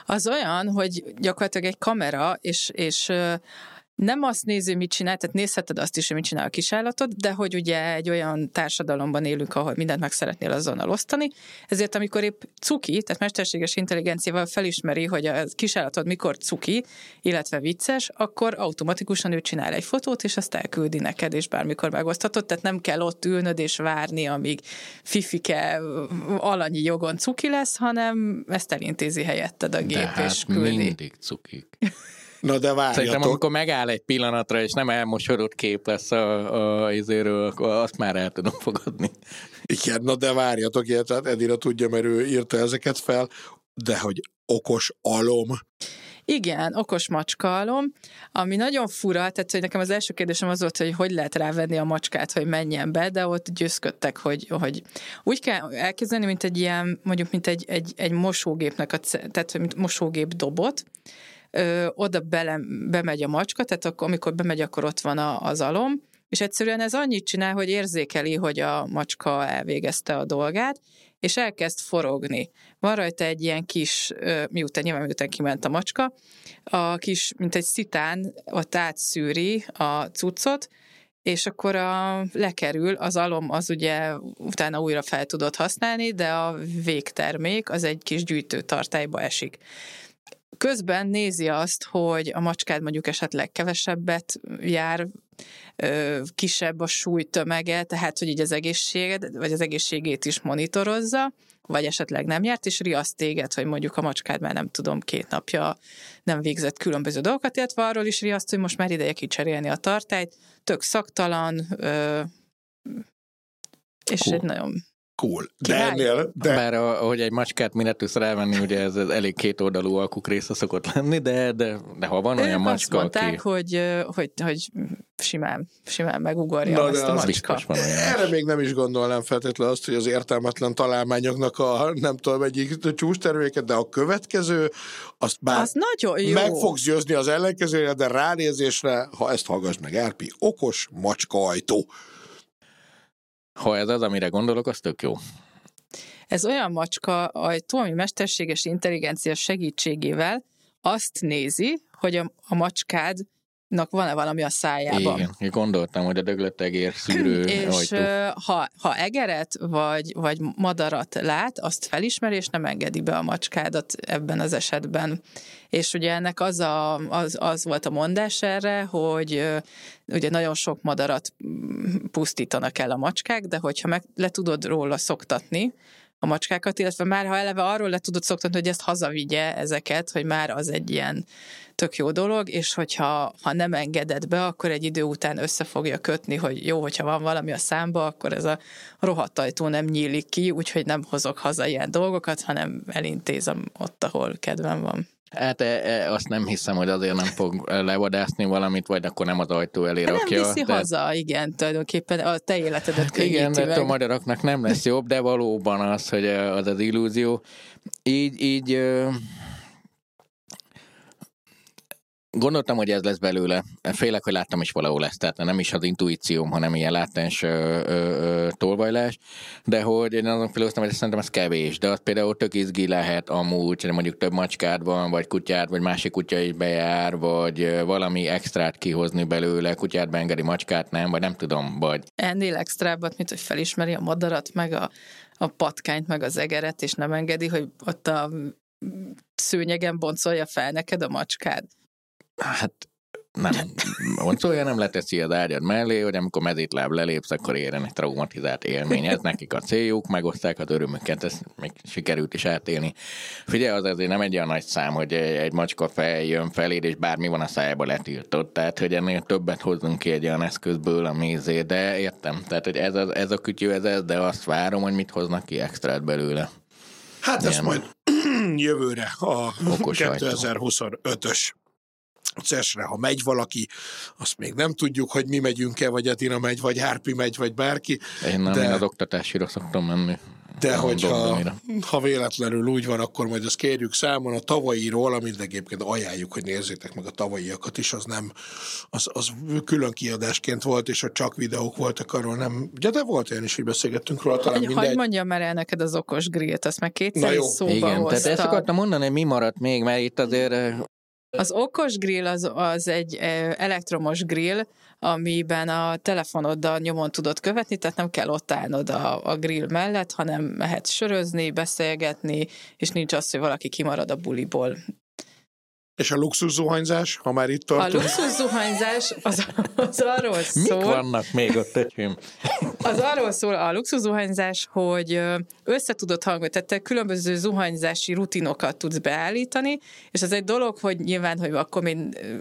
az olyan, hogy gyakorlatilag egy kamera, és, és nem azt nézi, mit csinál, tehát nézheted azt is, hogy mit csinál a kisállatod, de hogy ugye egy olyan társadalomban élünk, ahol mindent meg szeretnél azonnal osztani, ezért amikor épp cuki, tehát mesterséges intelligenciával felismeri, hogy a kisállatod mikor cuki, illetve vicces, akkor automatikusan ő csinál egy fotót, és azt elküldi neked, és bármikor megoszthatod, tehát nem kell ott ülnöd és várni, amíg fifike alanyi jogon cuki lesz, hanem ezt elintézi helyetted a gép, de hát és küldi. mindig cukik. Na de várjatok. Szerintem amikor megáll egy pillanatra, és nem elmosodott kép lesz a, a izéről, akkor azt már el tudom fogadni. Igen, na de várjatok, ilyet, tehát Edira tudja, mert ő írta ezeket fel, de hogy okos alom. Igen, okos macskaalom, ami nagyon fura, tehát hogy nekem az első kérdésem az volt, hogy hogy lehet rávenni a macskát, hogy menjen be, de ott győzködtek, hogy, hogy úgy kell elképzelni, mint egy ilyen, mondjuk, mint egy, egy, egy mosógépnek, a, tehát mint mosógép dobot, ö, oda bele, bemegy a macska, tehát akkor, amikor bemegy, akkor ott van a, az alom, és egyszerűen ez annyit csinál, hogy érzékeli, hogy a macska elvégezte a dolgát, és elkezd forogni. Van rajta egy ilyen kis, miután nyilván miután kiment a macska, a kis, mint egy szitán, ott átszűri a cuccot, és akkor a, lekerül, az alom az ugye utána újra fel tudod használni, de a végtermék az egy kis gyűjtőtartályba esik. Közben nézi azt, hogy a macskád mondjuk esetleg kevesebbet jár, kisebb a súlytömege, tehát hogy így az egészséged, vagy az egészségét is monitorozza, vagy esetleg nem járt, és riaszt téged, hogy mondjuk a macskád már nem tudom, két napja nem végzett különböző dolgokat, illetve arról is riaszt, hogy most már ideje kicserélni a tartályt, tök szaktalan, és cool. egy nagyon cool. De ennél... De... Bár ahogy egy macskát minek tudsz rávenni, ugye ez, ez elég kétoldalú alkuk része szokott lenni, de, de, de ha van olyan macska, azt mondták, aki... hogy, hogy, hogy simán, simán megugorja Na, azt a macska. Van Erre még nem is gondolnám feltétlenül azt, hogy az értelmetlen találmányoknak a nem tudom egyik csúcsterméket, de a következő, azt bár az nagyon jó. meg fogsz győzni az ellenkezőre, de ránézésre, ha ezt hallgass meg, Árpi, okos macska ajtó. Ha ez az, amire gondolok, az tök jó. Ez olyan macska ajtó, ami mesterséges intelligencia segítségével azt nézi, hogy a, a macskád van-e valami a szájában. Igen, én gondoltam, hogy a döglöttegér szűrő És ajtó. ha, ha egeret vagy, vagy madarat lát, azt felismeri, és nem engedi be a macskádat ebben az esetben. És ugye ennek az, a, az, az volt a mondás erre, hogy ugye nagyon sok madarat pusztítanak el a macskák, de hogyha meg le tudod róla szoktatni, a macskákat, illetve már ha eleve arról le tudod szoktatni, hogy ezt hazavigye ezeket, hogy már az egy ilyen tök jó dolog, és hogyha ha nem engeded be, akkor egy idő után össze fogja kötni, hogy jó, hogyha van valami a számba, akkor ez a rohadt ajtó nem nyílik ki, úgyhogy nem hozok haza ilyen dolgokat, hanem elintézem ott, ahol kedvem van. Hát e, e, azt nem hiszem, hogy azért nem fog levadászni valamit, vagy akkor nem az ajtó elé hát rakja. Nem viszi de... haza, igen, tulajdonképpen a te életedet hát Igen, de a magyaroknak nem lesz jobb, de valóban az, hogy az az illúzió. Így, így Gondoltam, hogy ez lesz belőle. Félek, hogy láttam is valahol ezt, tehát nem is az intuícióm, hanem ilyen látens ö, ö, ö, tolvajlás, de hogy én azon filoztam, hogy szerintem ez kevés, de az például tök izgi lehet amúgy, hogy mondjuk több macskád van, vagy kutyád, vagy másik kutya is bejár, vagy valami extrát kihozni belőle, kutyát beengedi, macskát nem, vagy nem tudom, vagy... Ennél extrábbat, mint hogy felismeri a madarat, meg a, a patkányt, meg az egeret, és nem engedi, hogy ott a szőnyegen boncolja fel neked a macskád. Hát nem vonzolja, nem leteszi az ágyad mellé, hogy amikor mezítláb lelépsz, akkor érjen egy traumatizált élmény. Ez nekik a céljuk, megoszták az örömöket, ezt még sikerült is átélni. Figyelj, az azért nem egy olyan nagy szám, hogy egy macska feljön feléd, és bármi van a szájába letiltott. Tehát, hogy ennél többet hozzunk ki egy olyan eszközből a mézé, de értem. Tehát, hogy ez a, ez a kütyű, ez, ez, de azt várom, hogy mit hoznak ki extrát belőle. Hát ezt Ilyen. majd jövőre a Okos ajtó. 2025-ös CES-re, ha megy valaki, azt még nem tudjuk, hogy mi megyünk-e, vagy Edina megy, vagy Hárpi megy, vagy bárki, Én nem, De- én az oktatásira szoktam menni. de Nem hogyha ha véletlenül úgy van, akkor majd azt kérjük számon a tavalyiról, amit egyébként ajánljuk, hogy nézzétek meg a tavalyiakat is, az nem, az, az külön kiadásként volt, és a csak videók voltak arról nem, ugye de volt olyan is, hogy beszélgettünk róla, talán Hogy, hogy mindegy. mondjam már el neked az okos grillt, azt Na kétszer jó. is szóba Igen, tehát ezt hoztad. akartam mondani, hogy mi maradt még, mert itt azért eh, Az okos grill az, az egy elektromos grill, amiben a telefonoddal nyomon tudod követni, tehát nem kell ott állnod a, a grill mellett, hanem mehetsz sörözni, beszélgetni, és nincs az, hogy valaki kimarad a buliból. És a luxus zuhanyzás, ha már itt A tartunk. luxus zuhanyzás az, az arról mik szól, vannak még ott, öcsém? Az arról szól a luxus zuhanyzás, hogy ö, össze tudod hangolni, tehát te különböző zuhanyzási rutinokat tudsz beállítani, és az egy dolog, hogy nyilván, hogy akkor még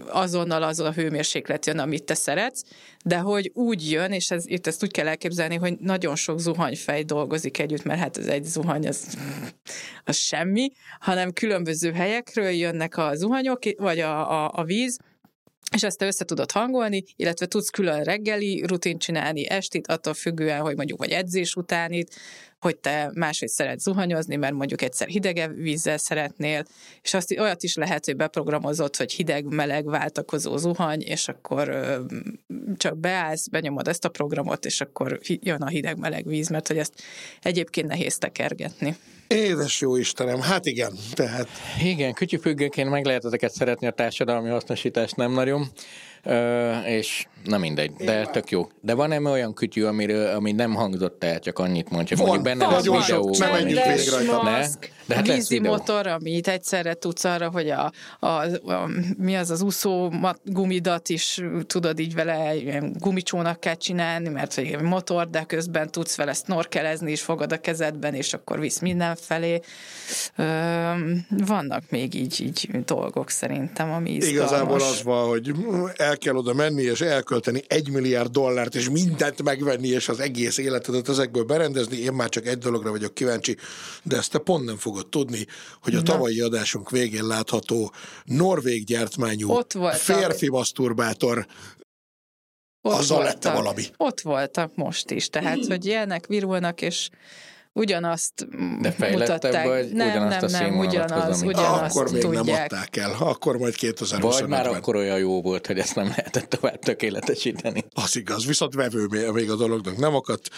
azonnal az a hőmérséklet jön, amit te szeretsz, de hogy úgy jön, és ez, itt ezt úgy kell elképzelni, hogy nagyon sok zuhanyfej dolgozik együtt, mert hát ez egy zuhany, az, az semmi, hanem különböző helyekről jönnek a zuhanyok, vagy a, a, a víz, és ezt te össze tudod hangolni, illetve tudsz külön reggeli rutint csinálni, estit, attól függően, hogy mondjuk vagy edzés utánit, hogy te máshogy szeretsz zuhanyozni, mert mondjuk egyszer hidegebb vízzel szeretnél, és azt olyat is lehet, hogy beprogramozott, hogy hideg-meleg váltakozó zuhany, és akkor ö, csak beállsz, benyomod ezt a programot, és akkor jön a hideg-meleg víz, mert hogy ezt egyébként nehéz tekergetni. Édes jó Istenem, hát igen, tehát. Igen, kütyüfüggőként meg lehet ezeket szeretni, a társadalmi hasznosítást nem nagyon, és nem mindegy, de tök jó. De van-e olyan kütyű, amiről, ami nem hangzott el, csak annyit mondja, Van. mondjuk benne Van, lesz van, videó. csak nem menjünk végig rajta. Ne? De hát lesz vízi videó. motor, amit egyszerre tudsz arra, hogy a, a, a mi az az úszó gumidat is tudod így vele ilyen gumicsónakká csinálni, mert hogy egy motor, de közben tudsz vele snorkelezni, és fogod a kezedben, és akkor visz mindenfelé. Vannak még így, így dolgok szerintem, ami izgalmas. igazából az van, hogy el kell oda menni, és elkölteni egy milliárd dollárt, és mindent megvenni, és az egész életedet ezekből berendezni. Én már csak egy dologra vagyok kíváncsi, de ezt te pont nem fogod tudni, hogy a tavalyi adásunk végén látható norvég gyártmányú férfi maszturbátor Ott azzal lett voltak. valami. Ott voltak most is, tehát, hogy ilyenek virulnak, és ugyanazt De mutatták. vagy, nem, ugyanazt nem, a nem, ugyanaz, ugyanazt Akkor még nem tudják. adták el, akkor majd 2025 Vagy már akkor olyan jó volt, hogy ezt nem lehetett tovább tökéletesíteni. Az igaz, viszont vevő még- a dolognak nem akadt.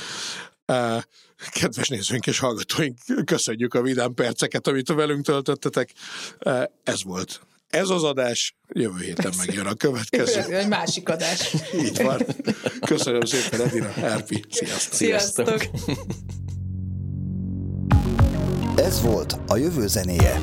Kedves nézőink és hallgatóink, köszönjük a vidám perceket, amit velünk töltöttetek. Ez volt. Ez az adás, jövő héten megjön a következő. Egy másik adás. Így van. Köszönöm szépen, Edina. Sziasztok. Sziasztok! Sziasztok. Ez volt a jövő zenéje.